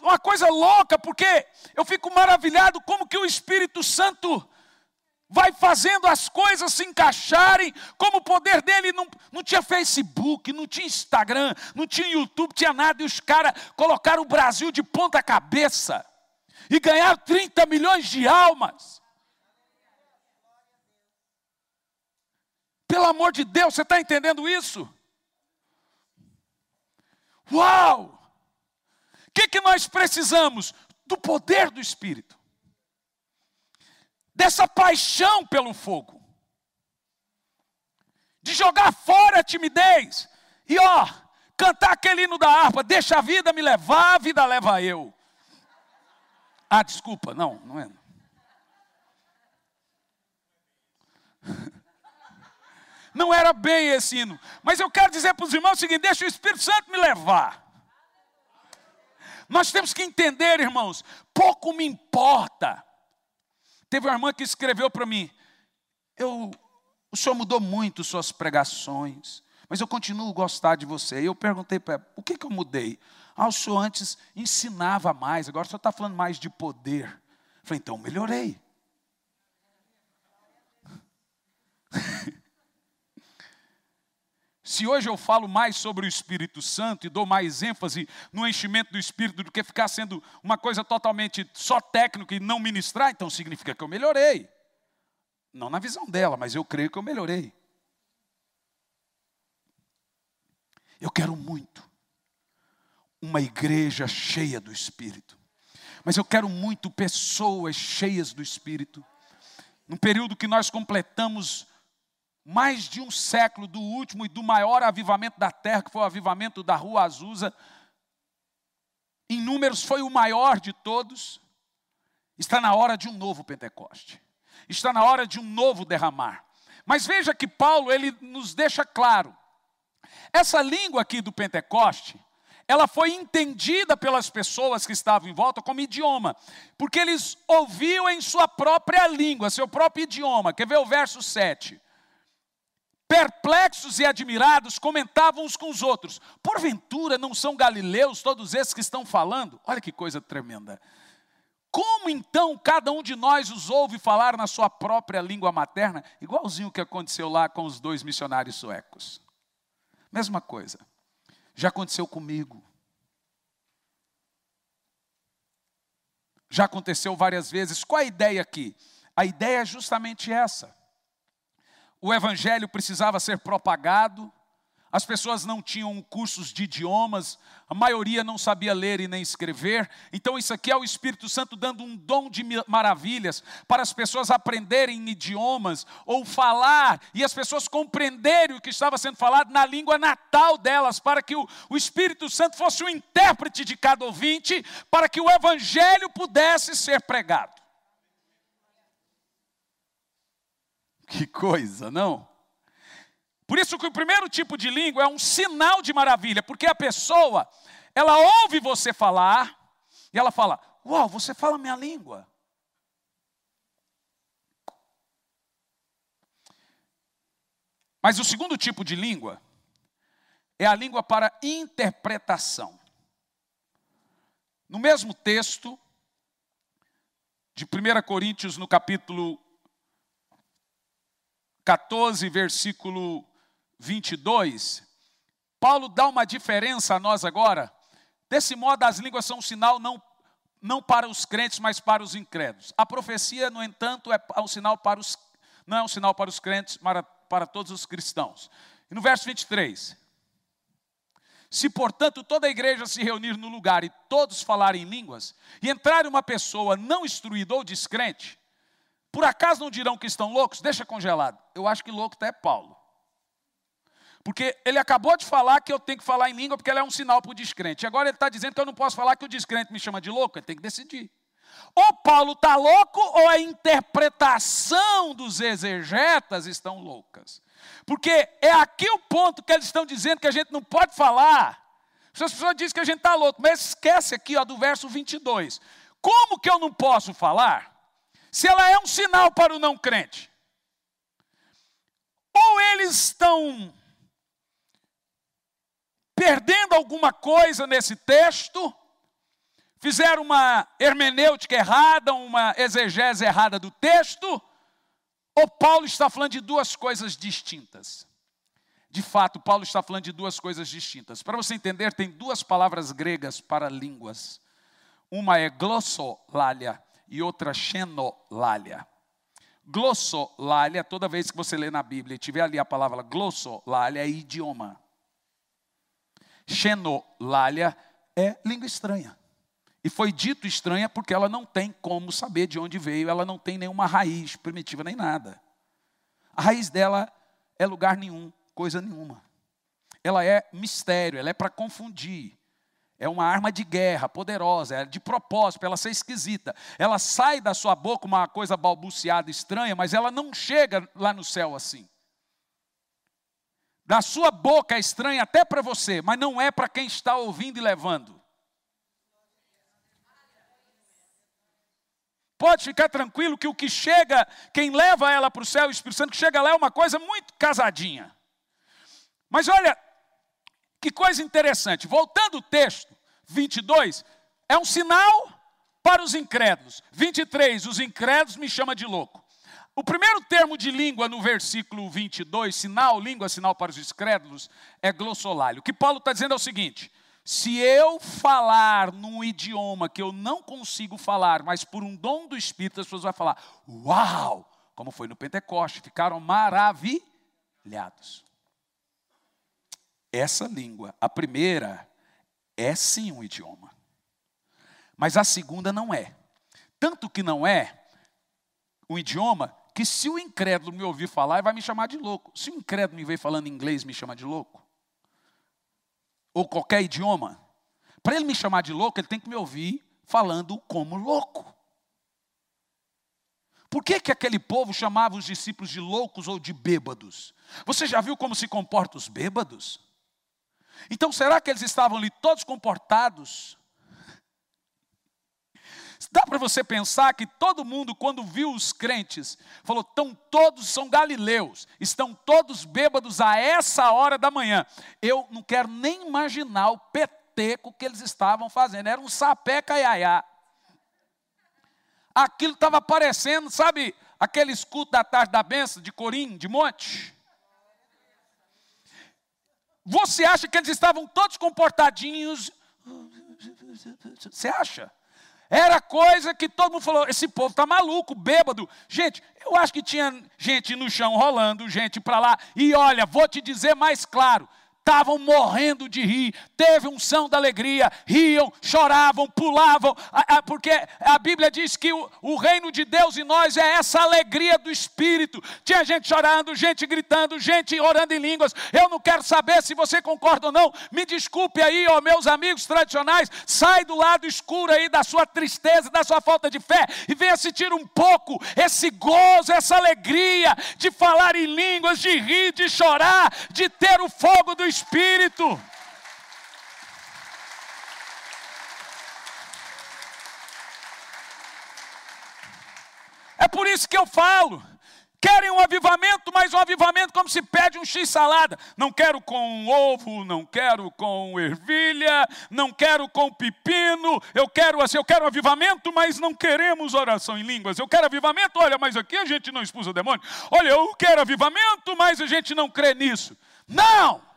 uma coisa louca, porque eu fico maravilhado como que o Espírito Santo vai fazendo as coisas se encaixarem, como o poder dele não, não tinha Facebook, não tinha Instagram, não tinha YouTube, tinha nada, e os caras colocaram o Brasil de ponta cabeça e ganharam 30 milhões de almas. Pelo amor de Deus, você está entendendo isso? Uau! O que, que nós precisamos? Do poder do Espírito dessa paixão pelo fogo, de jogar fora a timidez e ó, cantar aquele hino da harpa, deixa a vida me levar, a vida leva eu. Ah, desculpa, não, não é. Não era bem esse hino, mas eu quero dizer para os irmãos o seguinte: deixa o Espírito Santo me levar. Nós temos que entender, irmãos, pouco me importa Teve uma irmã que escreveu para mim: eu, O senhor mudou muito suas pregações, mas eu continuo a gostar de você. E eu perguntei para ela: O que, que eu mudei? Ah, o senhor antes ensinava mais, agora o senhor está falando mais de poder. Eu falei: Então melhorei. Se hoje eu falo mais sobre o Espírito Santo e dou mais ênfase no enchimento do Espírito do que ficar sendo uma coisa totalmente só técnica e não ministrar, então significa que eu melhorei. Não na visão dela, mas eu creio que eu melhorei. Eu quero muito uma igreja cheia do Espírito. Mas eu quero muito pessoas cheias do Espírito. Num período que nós completamos mais de um século do último e do maior avivamento da terra, que foi o avivamento da Rua Azusa. Em números foi o maior de todos. Está na hora de um novo Pentecoste. Está na hora de um novo derramar. Mas veja que Paulo, ele nos deixa claro. Essa língua aqui do Pentecoste, ela foi entendida pelas pessoas que estavam em volta como idioma, porque eles ouviam em sua própria língua, seu próprio idioma. Quer ver o verso 7? Perplexos e admirados, comentavam uns com os outros: porventura não são galileus todos esses que estão falando? Olha que coisa tremenda. Como então cada um de nós os ouve falar na sua própria língua materna, igualzinho o que aconteceu lá com os dois missionários suecos? Mesma coisa. Já aconteceu comigo. Já aconteceu várias vezes. Qual a ideia aqui? A ideia é justamente essa o evangelho precisava ser propagado, as pessoas não tinham cursos de idiomas, a maioria não sabia ler e nem escrever. Então, isso aqui é o Espírito Santo dando um dom de maravilhas para as pessoas aprenderem idiomas ou falar e as pessoas compreenderem o que estava sendo falado na língua natal delas, para que o, Espírito Santo fosse o intérprete de cada ouvinte, para que o Evangelho pudesse ser pregado. Que coisa, não? Por isso que o primeiro tipo de língua é um sinal de maravilha, porque a pessoa, ela ouve você falar e ela fala: "Uau, você fala minha língua". Mas o segundo tipo de língua é a língua para interpretação. No mesmo texto de 1 Coríntios, no capítulo 14, versículo 22, Paulo dá uma diferença a nós agora. Desse modo, as línguas são um sinal não, não para os crentes, mas para os incrédulos. A profecia, no entanto, é um sinal para os, não é um sinal para os crentes, mas para todos os cristãos. E no verso 23, Se, portanto, toda a igreja se reunir no lugar e todos falarem em línguas, e entrar uma pessoa não instruída ou descrente, por acaso não dirão que estão loucos? Deixa congelado. Eu acho que louco até é Paulo. Porque ele acabou de falar que eu tenho que falar em língua porque ele é um sinal para o descrente. Agora ele está dizendo que eu não posso falar que o descrente me chama de louco. Ele tem que decidir. Ou Paulo está louco ou a interpretação dos exegetas estão loucas. Porque é aqui o ponto que eles estão dizendo que a gente não pode falar. As pessoas dizem que a gente está louco, mas esquece aqui ó, do verso 22. Como que eu não posso falar? Se ela é um sinal para o não crente. Ou eles estão perdendo alguma coisa nesse texto, fizeram uma hermenêutica errada, uma exegese errada do texto, ou Paulo está falando de duas coisas distintas? De fato, Paulo está falando de duas coisas distintas. Para você entender, tem duas palavras gregas para línguas. Uma é glossolalia e outra xenolalia. Glossolalia, toda vez que você lê na Bíblia e tiver ali a palavra glossolalia, é idioma. Xenolalia é língua estranha. E foi dito estranha porque ela não tem como saber de onde veio, ela não tem nenhuma raiz primitiva nem nada. A raiz dela é lugar nenhum, coisa nenhuma. Ela é mistério, ela é para confundir. É uma arma de guerra poderosa, é de propósito, para ela ser esquisita. Ela sai da sua boca uma coisa balbuciada, estranha, mas ela não chega lá no céu assim. Da sua boca é estranha até para você, mas não é para quem está ouvindo e levando. Pode ficar tranquilo que o que chega, quem leva ela para o céu, o Espírito Santo que chega lá é uma coisa muito casadinha. Mas olha, que coisa interessante. Voltando ao texto, 22, é um sinal para os incrédulos. 23, os incrédulos me chamam de louco. O primeiro termo de língua no versículo 22, sinal, língua, sinal para os incrédulos, é glossolalia. O que Paulo está dizendo é o seguinte: se eu falar num idioma que eu não consigo falar, mas por um dom do Espírito, as pessoas vão falar, uau! Como foi no Pentecoste, ficaram maravilhados. Essa língua, a primeira, é sim um idioma, mas a segunda não é. Tanto que não é um idioma que se o incrédulo me ouvir falar, vai me chamar de louco. Se o incrédulo me veio falando inglês, me chama de louco. Ou qualquer idioma. Para ele me chamar de louco, ele tem que me ouvir falando como louco. Por que, que aquele povo chamava os discípulos de loucos ou de bêbados? Você já viu como se comportam os bêbados? Então, será que eles estavam ali todos comportados Dá para você pensar que todo mundo, quando viu os crentes, falou: estão todos, são galileus, estão todos bêbados a essa hora da manhã. Eu não quero nem imaginar o peteco que eles estavam fazendo, era um sapé caiaiá. Aquilo estava parecendo, sabe, aquele escudo da tarde da benção de Corim, de Monte. Você acha que eles estavam todos comportadinhos? Você acha? Era coisa que todo mundo falou: esse povo está maluco, bêbado. Gente, eu acho que tinha gente no chão rolando, gente para lá. E olha, vou te dizer mais claro: estavam morrendo de rir, teve unção da alegria, riam, choravam, pulavam, porque a Bíblia diz que o, o, reino de Deus em nós é essa alegria do Espírito. Tinha gente chorando, gente gritando, gente orando em línguas. Eu não quero saber se você concorda ou não. Me desculpe aí, ó, meus amigos tradicionais, sai do lado escuro aí da sua tristeza, da sua falta de fé e venha sentir um pouco esse gozo, essa alegria de falar em línguas, de rir, de chorar, de ter o fogo do Espírito. É por isso que eu falo. Querem um avivamento, mas um avivamento como se pede um x-salada. Não quero com ovo, não quero com ervilha, não quero com pepino. Eu quero assim, eu quero avivamento, mas não queremos oração em línguas. Eu quero avivamento, olha, mas aqui a gente não expulsa o demônio. Olha, eu quero avivamento, mas a gente não crê nisso. Não!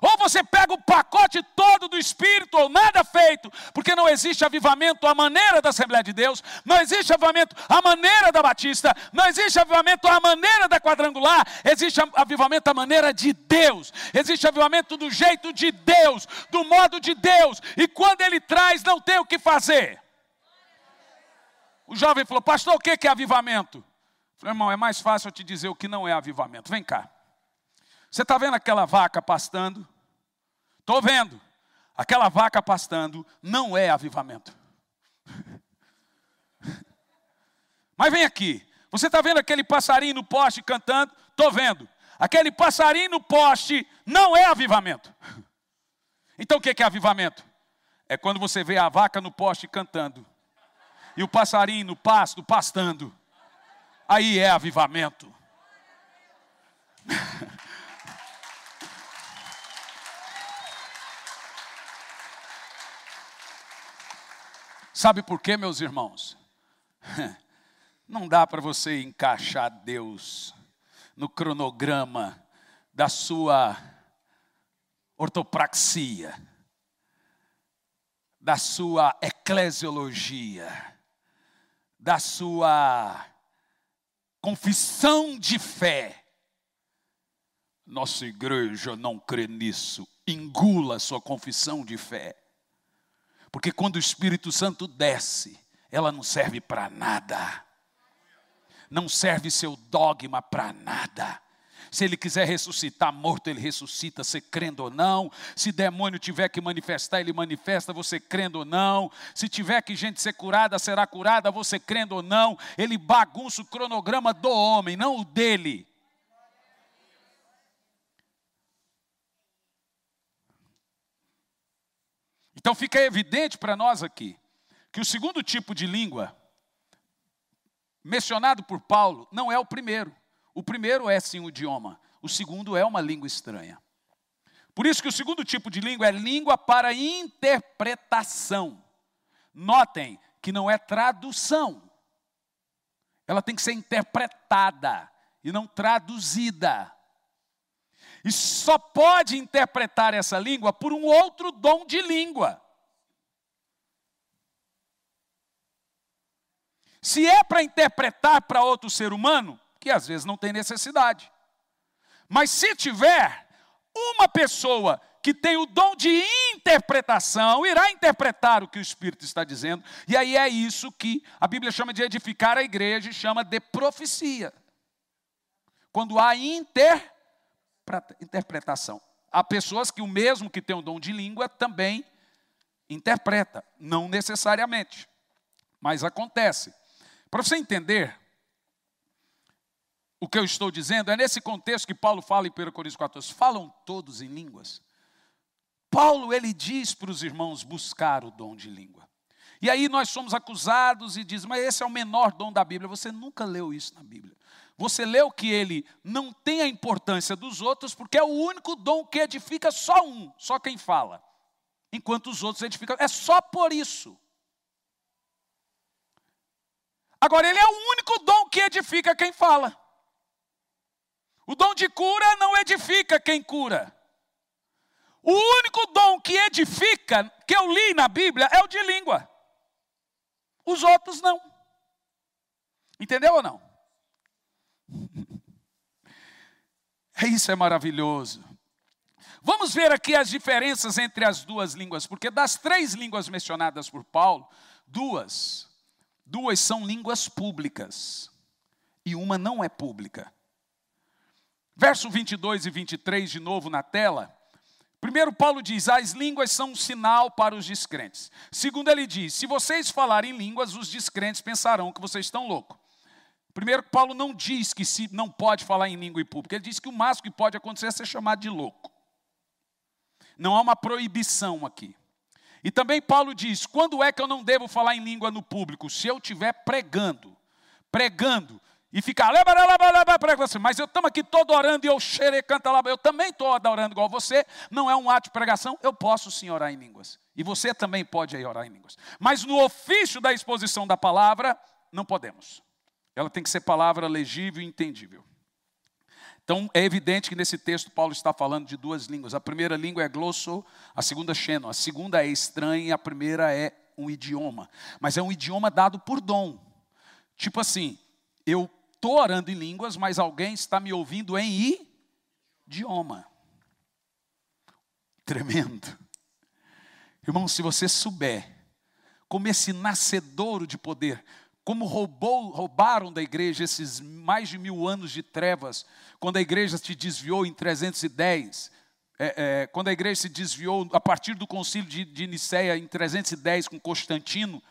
Ou você pega o pacote todo do Espírito, ou nada feito, porque não existe avivamento à maneira da Assembleia de Deus, não existe avivamento à maneira da Batista, não existe avivamento à maneira da quadrangular, existe avivamento à maneira de Deus, existe avivamento do jeito de Deus, do modo de Deus, e quando Ele traz, não tem o que fazer. O jovem falou, pastor, o que é avivamento? Eu falei, irmão, é mais fácil eu te dizer o que não é avivamento. Vem cá. Você está vendo aquela vaca pastando? Estou vendo. Aquela vaca pastando não é avivamento. Mas vem aqui. Você está vendo aquele passarinho no poste cantando? Estou vendo. Aquele passarinho no poste não é avivamento. Então o que é avivamento? É quando você vê a vaca no poste cantando e o passarinho no pasto pastando. Aí é avivamento. Sabe por quê, meus irmãos? Não dá para você encaixar Deus no cronograma da sua ortopraxia, da sua eclesiologia, da sua confissão de fé. Nossa igreja não crê nisso. Engula sua confissão de fé. Porque quando o Espírito Santo desce, ela não serve para nada. Não serve seu dogma para nada. Se ele quiser ressuscitar morto, ele ressuscita, você crendo ou não. Se demônio tiver que manifestar, ele manifesta, você crendo ou não. Se tiver que gente ser curada, será curada, você crendo ou não. Ele bagunça o cronograma do homem, não o dele. Então fica evidente para nós aqui que o segundo tipo de língua mencionado por Paulo não é o primeiro. O primeiro é sim o idioma, o segundo é uma língua estranha. Por isso que o segundo tipo de língua é língua para interpretação. Notem que não é tradução. Ela tem que ser interpretada e não traduzida. E só pode interpretar essa língua por um outro dom de língua. Se é para interpretar para outro ser humano, que às vezes não tem necessidade. Mas se tiver uma pessoa que tem o dom de interpretação, irá interpretar o que o Espírito está dizendo, e aí é isso que a Bíblia chama de edificar a igreja e chama de profecia. Quando há inter interpretação. Há pessoas que o mesmo que tem o dom de língua também interpreta, não necessariamente, mas acontece. Para você entender o que eu estou dizendo, é nesse contexto que Paulo fala em 1 Coríntios 14, falam todos em línguas. Paulo, ele diz para os irmãos buscar o dom de língua. E aí nós somos acusados e diz, mas esse é o menor dom da Bíblia. Você nunca leu isso na Bíblia. Você leu que ele não tem a importância dos outros, porque é o único dom que edifica só um, só quem fala. Enquanto os outros edificam. É só por isso. Agora, ele é o único dom que edifica quem fala. O dom de cura não edifica quem cura. O único dom que edifica, que eu li na Bíblia, é o de língua. Os outros não. Entendeu ou não? Isso é maravilhoso. Vamos ver aqui as diferenças entre as duas línguas, porque das três línguas mencionadas por Paulo, duas, duas são línguas públicas e uma não é pública. Verso 22 e 23, de novo na tela. Primeiro, Paulo diz: as línguas são um sinal para os descrentes. Segundo, ele diz: se vocês falarem línguas, os descrentes pensarão que vocês estão loucos. Primeiro, Paulo não diz que se não pode falar em língua em público, ele diz que o máximo que pode acontecer é ser chamado de louco. Não há uma proibição aqui. E também Paulo diz: quando é que eu não devo falar em língua no público? Se eu estiver pregando, pregando, e ficar, mas eu estamos aqui todo orando e eu xere, canta lá, eu também estou adorando igual você, não é um ato de pregação, eu posso sim orar em línguas. E você também pode aí orar em línguas. Mas no ofício da exposição da palavra, não podemos. Ela tem que ser palavra legível e entendível. Então é evidente que nesse texto Paulo está falando de duas línguas. A primeira língua é glosso, a segunda xeno. A segunda é estranha e a primeira é um idioma. Mas é um idioma dado por dom. Tipo assim, eu estou orando em línguas, mas alguém está me ouvindo em idioma. Tremendo. Irmão, se você souber como esse nascedouro de poder, como roubou, roubaram da igreja esses mais de mil anos de trevas, quando a igreja se desviou em 310, é, é, quando a igreja se desviou a partir do concílio de, de Nicéia em 310 com Constantino,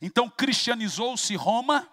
então cristianizou-se Roma,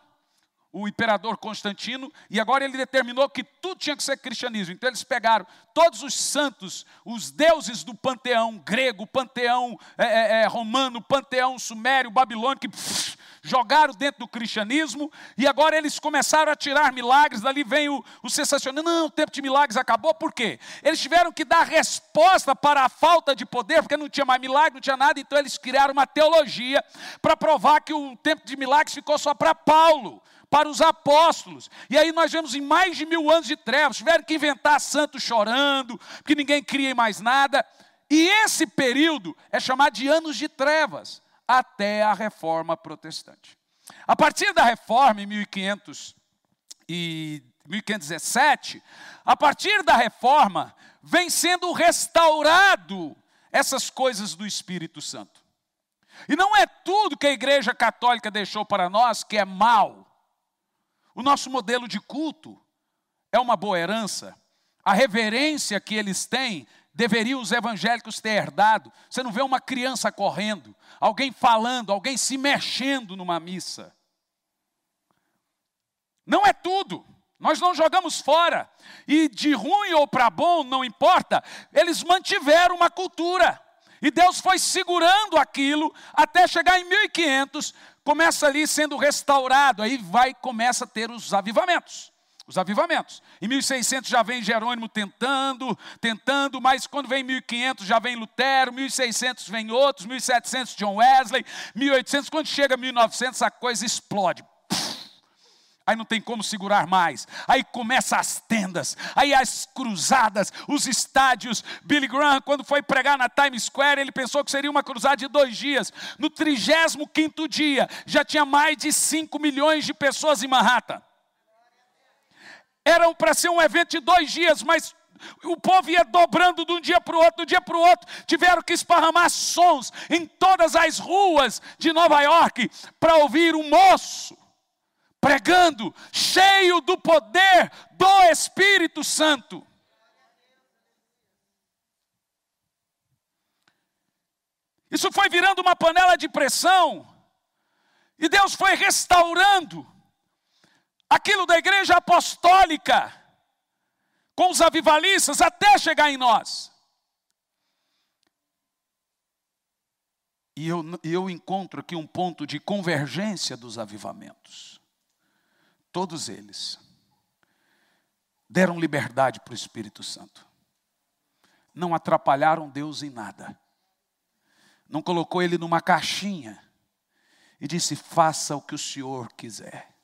o imperador Constantino, e agora ele determinou que tudo tinha que ser cristianismo. Então eles pegaram todos os santos, os deuses do panteão grego, panteão é, é, é romano, panteão sumério, babilônico, pff, jogaram dentro do cristianismo, e agora eles começaram a tirar milagres, dali vem o, o sensacionalismo, não, o tempo de milagres acabou, por quê? Eles tiveram que dar resposta para a falta de poder, porque não tinha mais milagre, não tinha nada, então eles criaram uma teologia para provar que o tempo de milagres ficou só para Paulo para os apóstolos. E aí nós vemos em mais de mil anos de trevas, tiveram que inventar santos chorando, porque ninguém cria mais nada. E esse período é chamado de anos de trevas, até a reforma protestante. A partir da reforma, em 1500 e 1517, a partir da reforma, vem sendo restaurado essas coisas do Espírito Santo. E não é tudo que a Igreja Católica deixou para nós que é mal. O nosso modelo de culto é uma boa herança. A reverência que eles têm deveriam os evangélicos ter herdado. Você não vê uma criança correndo, alguém falando, alguém se mexendo numa missa. Não é tudo. Nós não jogamos fora. E de ruim ou para bom, não importa, eles mantiveram uma cultura. E Deus foi segurando aquilo até chegar em 1500, começa ali sendo restaurado, aí vai começa a ter os avivamentos. Os avivamentos. Em 1600 já vem Jerônimo tentando, tentando, mas quando vem 1500 já vem Lutero, 1600 vem outros, 1700 John Wesley, 1800, quando chega 1900 a coisa explode aí não tem como segurar mais. Aí começa as tendas, aí as cruzadas, os estádios. Billy Graham, quando foi pregar na Times Square, ele pensou que seria uma cruzada de dois dias. No 35 dia, já tinha mais de 5 milhões de pessoas em Manhattan. Era para ser um evento de dois dias, mas o povo ia dobrando de um dia para o outro, de um dia para o outro. Tiveram que esparramar sons em todas as ruas de Nova York para ouvir um moço pregando, cheio do poder do Espírito Santo. Isso foi virando uma panela de pressão, e Deus foi restaurando aquilo da igreja apostólica, com os avivalistas, até chegar em nós. E eu, eu encontro aqui um ponto de convergência dos avivamentos. Todos eles deram liberdade para o Espírito Santo. Não atrapalharam Deus em nada. Não colocou ele numa caixinha e disse: faça o que o Senhor quiser.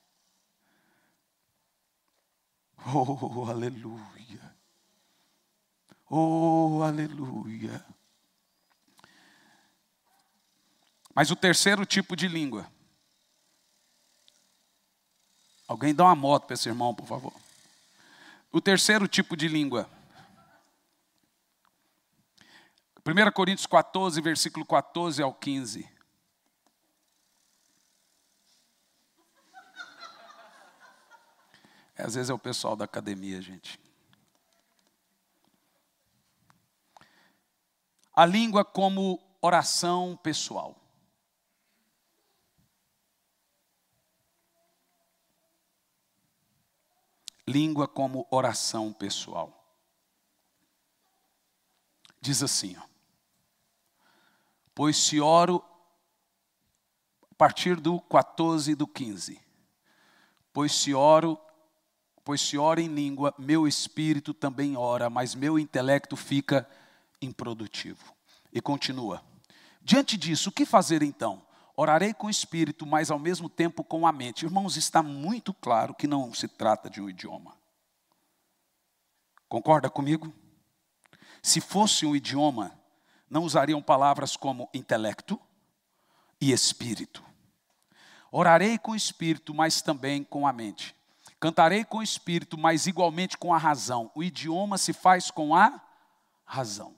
Oh, aleluia. Oh, aleluia. Mas o terceiro tipo de língua Alguém dá uma moto para esse irmão, por favor. O terceiro tipo de língua. 1 Coríntios 14, versículo 14 ao 15. É, às vezes é o pessoal da academia, gente. A língua como oração pessoal. língua como oração pessoal. Diz assim, ó, pois se oro, a partir do 14 e do 15, pois se oro, pois se oro em língua, meu espírito também ora, mas meu intelecto fica improdutivo. E continua. Diante disso, o que fazer então? Orarei com o espírito, mas ao mesmo tempo com a mente. Irmãos, está muito claro que não se trata de um idioma. Concorda comigo? Se fosse um idioma, não usariam palavras como intelecto e espírito. Orarei com o espírito, mas também com a mente. Cantarei com o espírito, mas igualmente com a razão. O idioma se faz com a razão.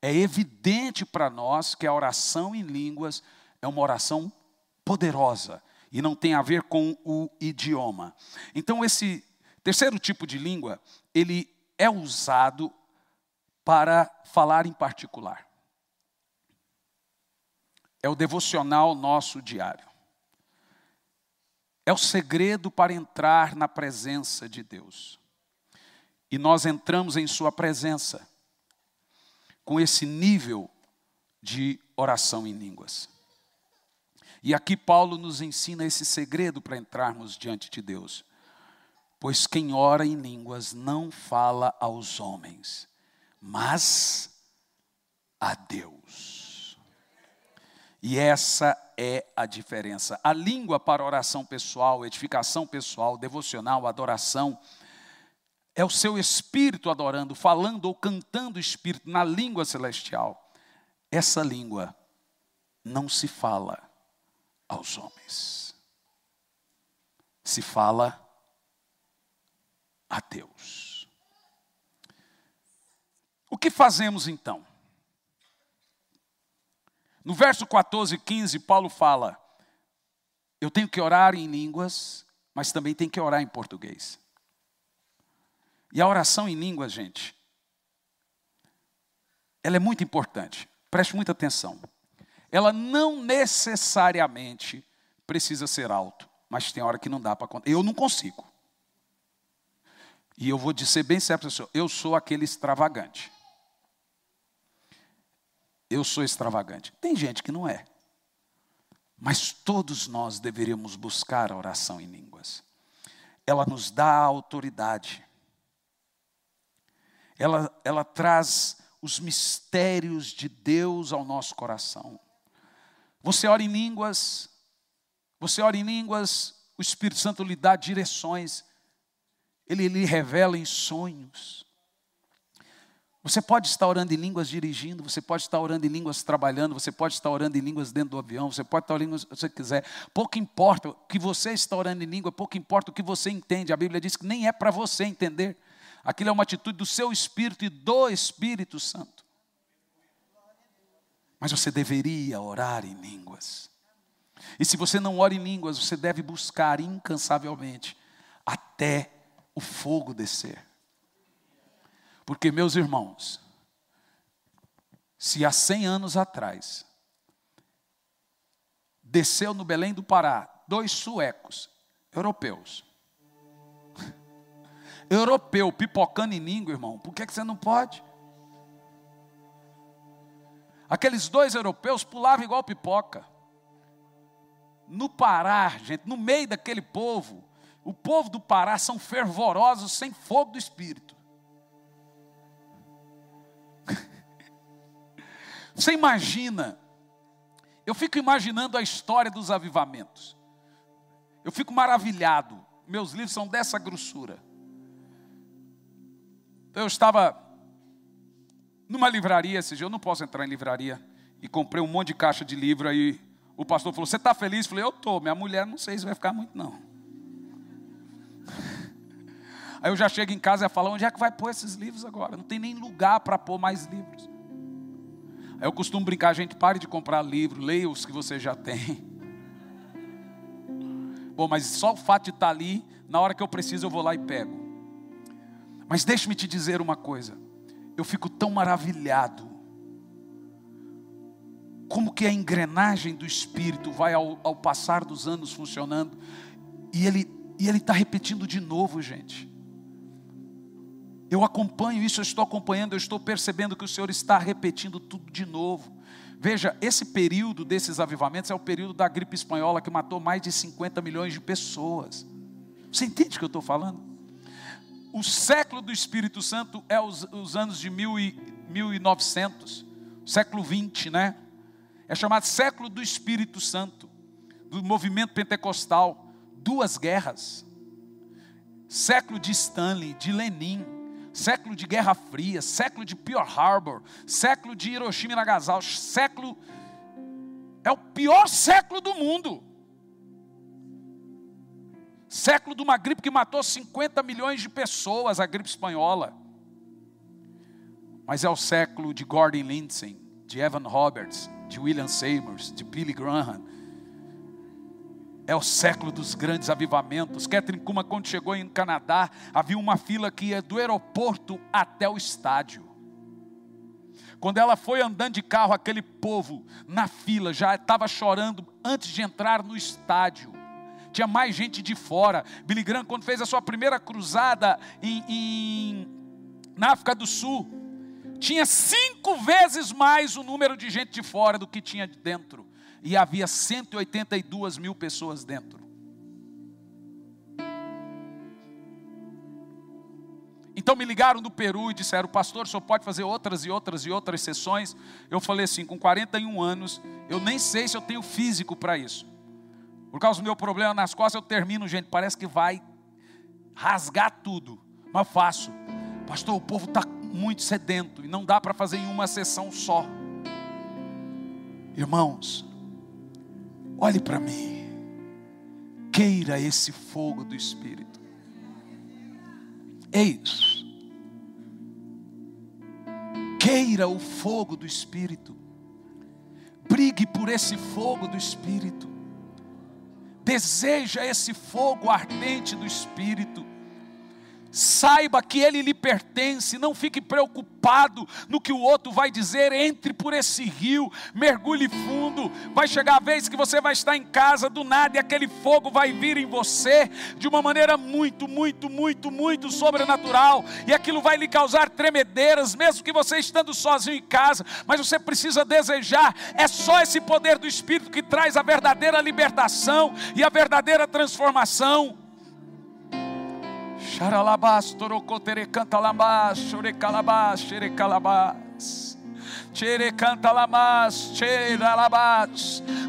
É evidente para nós que a oração em línguas é uma oração poderosa e não tem a ver com o idioma. Então esse terceiro tipo de língua, ele é usado para falar em particular. É o devocional nosso diário. É o segredo para entrar na presença de Deus. E nós entramos em Sua presença com esse nível de oração em línguas. E aqui Paulo nos ensina esse segredo para entrarmos diante de Deus. Pois quem ora em línguas não fala aos homens, mas a Deus. E essa é a diferença. A língua para oração pessoal, edificação pessoal, devocional, adoração, é o seu espírito adorando, falando ou cantando o espírito na língua celestial. Essa língua não se fala aos homens, se fala a Deus. O que fazemos então? No verso 14 e 15, Paulo fala: Eu tenho que orar em línguas, mas também tenho que orar em português. E a oração em línguas, gente, ela é muito importante. Preste muita atenção. Ela não necessariamente precisa ser alto, mas tem hora que não dá para. Eu não consigo. E eu vou dizer bem certo eu sou aquele extravagante. Eu sou extravagante. Tem gente que não é. Mas todos nós deveríamos buscar a oração em línguas. Ela nos dá autoridade. Ela, ela traz os mistérios de Deus ao nosso coração. Você ora em línguas, você ora em línguas, o Espírito Santo lhe dá direções ele lhe revela em sonhos. Você pode estar orando em línguas dirigindo, você pode estar orando em línguas trabalhando, você pode estar orando em línguas dentro do avião, você pode estar orando em línguas que você quiser. Pouco importa o que você está orando em língua, pouco importa o que você entende. A Bíblia diz que nem é para você entender. Aquilo é uma atitude do seu espírito e do Espírito Santo. Mas você deveria orar em línguas. E se você não ora em línguas, você deve buscar incansavelmente até o fogo descer. Porque, meus irmãos, se há 100 anos atrás desceu no Belém do Pará dois suecos, europeus, europeu pipocando em língua, irmão, por que, que você não pode? Aqueles dois europeus pulavam igual pipoca. No Pará, gente, no meio daquele povo, o povo do Pará são fervorosos sem fogo do espírito. Você imagina? Eu fico imaginando a história dos avivamentos. Eu fico maravilhado. Meus livros são dessa grossura. Então, eu estava numa livraria esse dia, eu não posso entrar em livraria, e comprei um monte de caixa de livro aí. O pastor falou: Você está feliz? Eu falei: Eu estou. Minha mulher, não sei se vai ficar muito, não. Aí eu já chego em casa e falo, onde é que vai pôr esses livros agora? Não tem nem lugar para pôr mais livros. Eu costumo brincar, gente, pare de comprar livro, leia os que você já tem. Bom, mas só o fato de estar ali, na hora que eu preciso, eu vou lá e pego. Mas deixe-me te dizer uma coisa. Eu fico tão maravilhado. Como que a engrenagem do Espírito vai ao, ao passar dos anos funcionando. E ele e ele está repetindo de novo, gente. Eu acompanho isso, eu estou acompanhando, eu estou percebendo que o Senhor está repetindo tudo de novo. Veja, esse período desses avivamentos é o período da gripe espanhola que matou mais de 50 milhões de pessoas. Você entende o que eu estou falando? O século do Espírito Santo é os, os anos de mil e, 1900, século 20, né? É chamado século do Espírito Santo, do movimento pentecostal. Duas guerras. Século de Stanley, de Lenin, século de Guerra Fria, século de Pearl Harbor, século de Hiroshima e Nagasaki, século é o pior século do mundo. Século de uma gripe que matou 50 milhões de pessoas, a gripe espanhola. Mas é o século de Gordon Lindsay, de Evan Roberts, de William Seymour, de Billy Graham. É o século dos grandes avivamentos. Catherine Kuma, quando chegou em Canadá, havia uma fila que ia do aeroporto até o estádio. Quando ela foi andando de carro, aquele povo na fila já estava chorando antes de entrar no estádio. Tinha mais gente de fora. Billy Graham, quando fez a sua primeira cruzada em, em, na África do Sul, tinha cinco vezes mais o número de gente de fora do que tinha de dentro. E havia 182 mil pessoas dentro. Então me ligaram do Peru e disseram, pastor, o senhor pode fazer outras e outras e outras sessões? Eu falei assim, com 41 anos, eu nem sei se eu tenho físico para isso. Por causa do meu problema nas costas, eu termino, gente, parece que vai rasgar tudo. Mas faço. Pastor, o povo está muito sedento e não dá para fazer em uma sessão só. Irmãos, olhe para mim. Queira esse fogo do Espírito. Ei, queira o fogo do Espírito. Brigue por esse fogo do Espírito. Deseja esse fogo ardente do Espírito. Saiba que ele lhe pertence, não fique preocupado no que o outro vai dizer. Entre por esse rio, mergulhe fundo. Vai chegar a vez que você vai estar em casa do nada e aquele fogo vai vir em você de uma maneira muito, muito, muito, muito sobrenatural. E aquilo vai lhe causar tremedeiras, mesmo que você estando sozinho em casa. Mas você precisa desejar. É só esse poder do Espírito que traz a verdadeira libertação e a verdadeira transformação.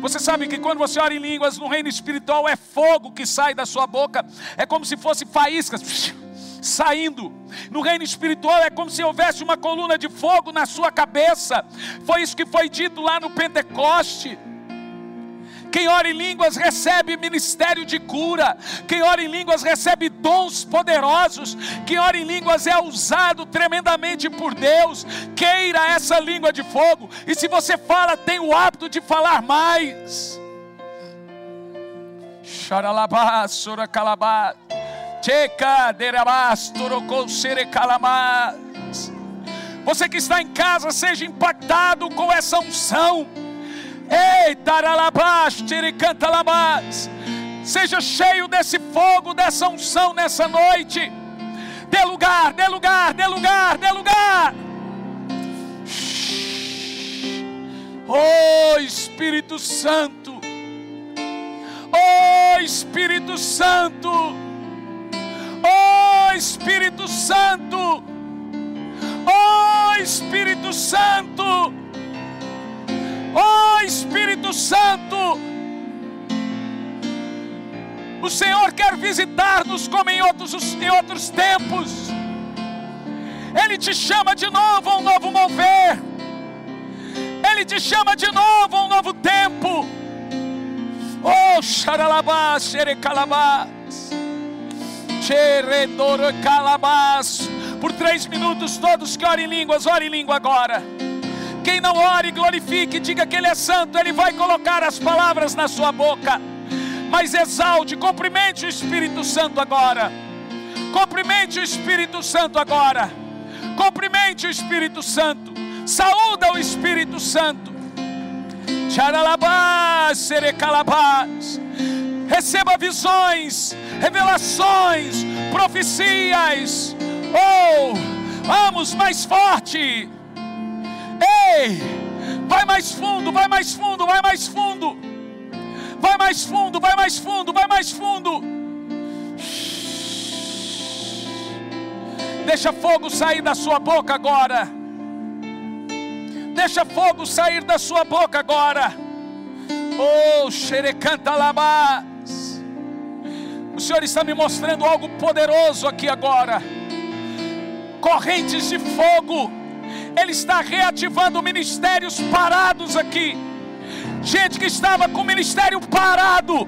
Você sabe que quando você ora em línguas no reino espiritual é fogo que sai da sua boca, é como se fosse faíscas saindo. No reino espiritual é como se houvesse uma coluna de fogo na sua cabeça. Foi isso que foi dito lá no Pentecoste. Quem ora em línguas recebe ministério de cura. Quem ora em línguas recebe dons poderosos. Quem ora em línguas é usado tremendamente por Deus. Queira essa língua de fogo. E se você fala, tem o hábito de falar mais. Xaralabá, soracalabá. Checa. Você que está em casa, seja impactado com essa unção Ei, taralabás, tiricantalabás. Seja cheio desse fogo, dessa unção nessa noite. Dê lugar, dê lugar, dê lugar, dê lugar. Oh Espírito Santo. Oh Espírito Santo. Oh Espírito Santo. Oh Espírito Santo. Oh Espírito Santo, o Senhor quer visitar-nos como em outros, em outros tempos. Ele te chama de novo a um novo mover. Ele te chama de novo a um novo tempo. Oh, xaralabás, xerecalabás, xeredoro calabás. Por três minutos, todos que orem em línguas, orem em língua agora. Quem não ore, glorifique, diga que Ele é santo, Ele vai colocar as palavras na sua boca. Mas exalte, cumprimente o Espírito Santo agora. Cumprimente o Espírito Santo agora. Cumprimente o Espírito Santo. Saúda o Espírito Santo. Receba visões, revelações, profecias. Oh, vamos mais forte. Ei, vai mais fundo, vai mais fundo, vai mais fundo. Vai mais fundo, vai mais fundo, vai mais fundo. Deixa fogo sair da sua boca agora. Deixa fogo sair da sua boca agora. Oh, xerecanta labás. O Senhor está me mostrando algo poderoso aqui agora correntes de fogo. Ele está reativando ministérios parados aqui. Gente que estava com o ministério parado.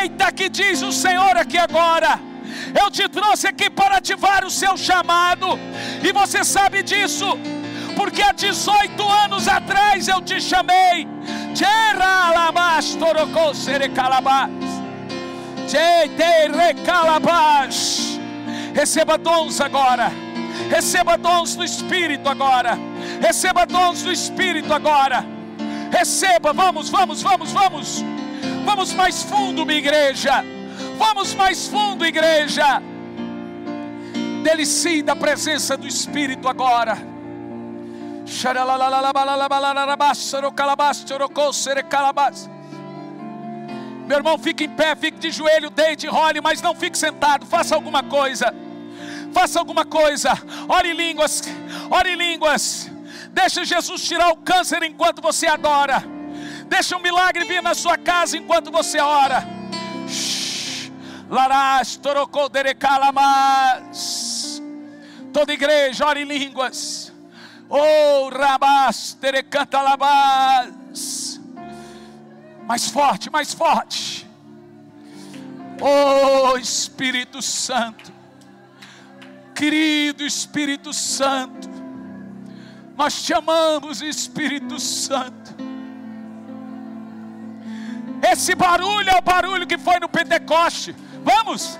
Eita, que diz o Senhor aqui agora. Eu te trouxe aqui para ativar o seu chamado, e você sabe disso, porque há 18 anos atrás eu te chamei. Torocou serecalabas. Receba dons agora. Receba dons do Espírito agora. Receba dons do Espírito agora. Receba, vamos, vamos, vamos, vamos. Vamos mais fundo, minha igreja. Vamos mais fundo, igreja. Delicie da presença do Espírito agora. Meu irmão, fique em pé, fique de joelho, deite, role, mas não fique sentado, faça alguma coisa. Faça alguma coisa. Ore línguas, ore línguas. Deixa Jesus tirar o câncer enquanto você adora. Deixa um milagre vir na sua casa enquanto você ora. Larás, torocou derecalamas. Toda igreja, ore línguas. Oh, rabás, terecantalabás mais forte, mais forte. Oh Espírito Santo, querido Espírito Santo, nós te amamos, Espírito Santo. Esse barulho é o barulho que foi no Pentecoste. Vamos,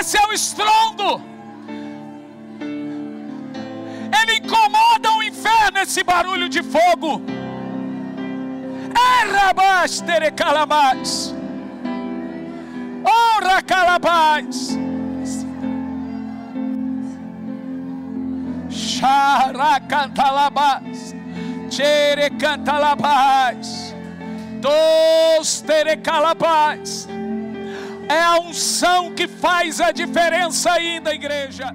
esse é o estrondo. Ele incomoda o inferno, esse barulho de fogo. Arrabás terecalabás. Honra calabás. Xaracantalabás. Xerecantalabás. Dos terecalabás. É a unção que faz a diferença aí da igreja.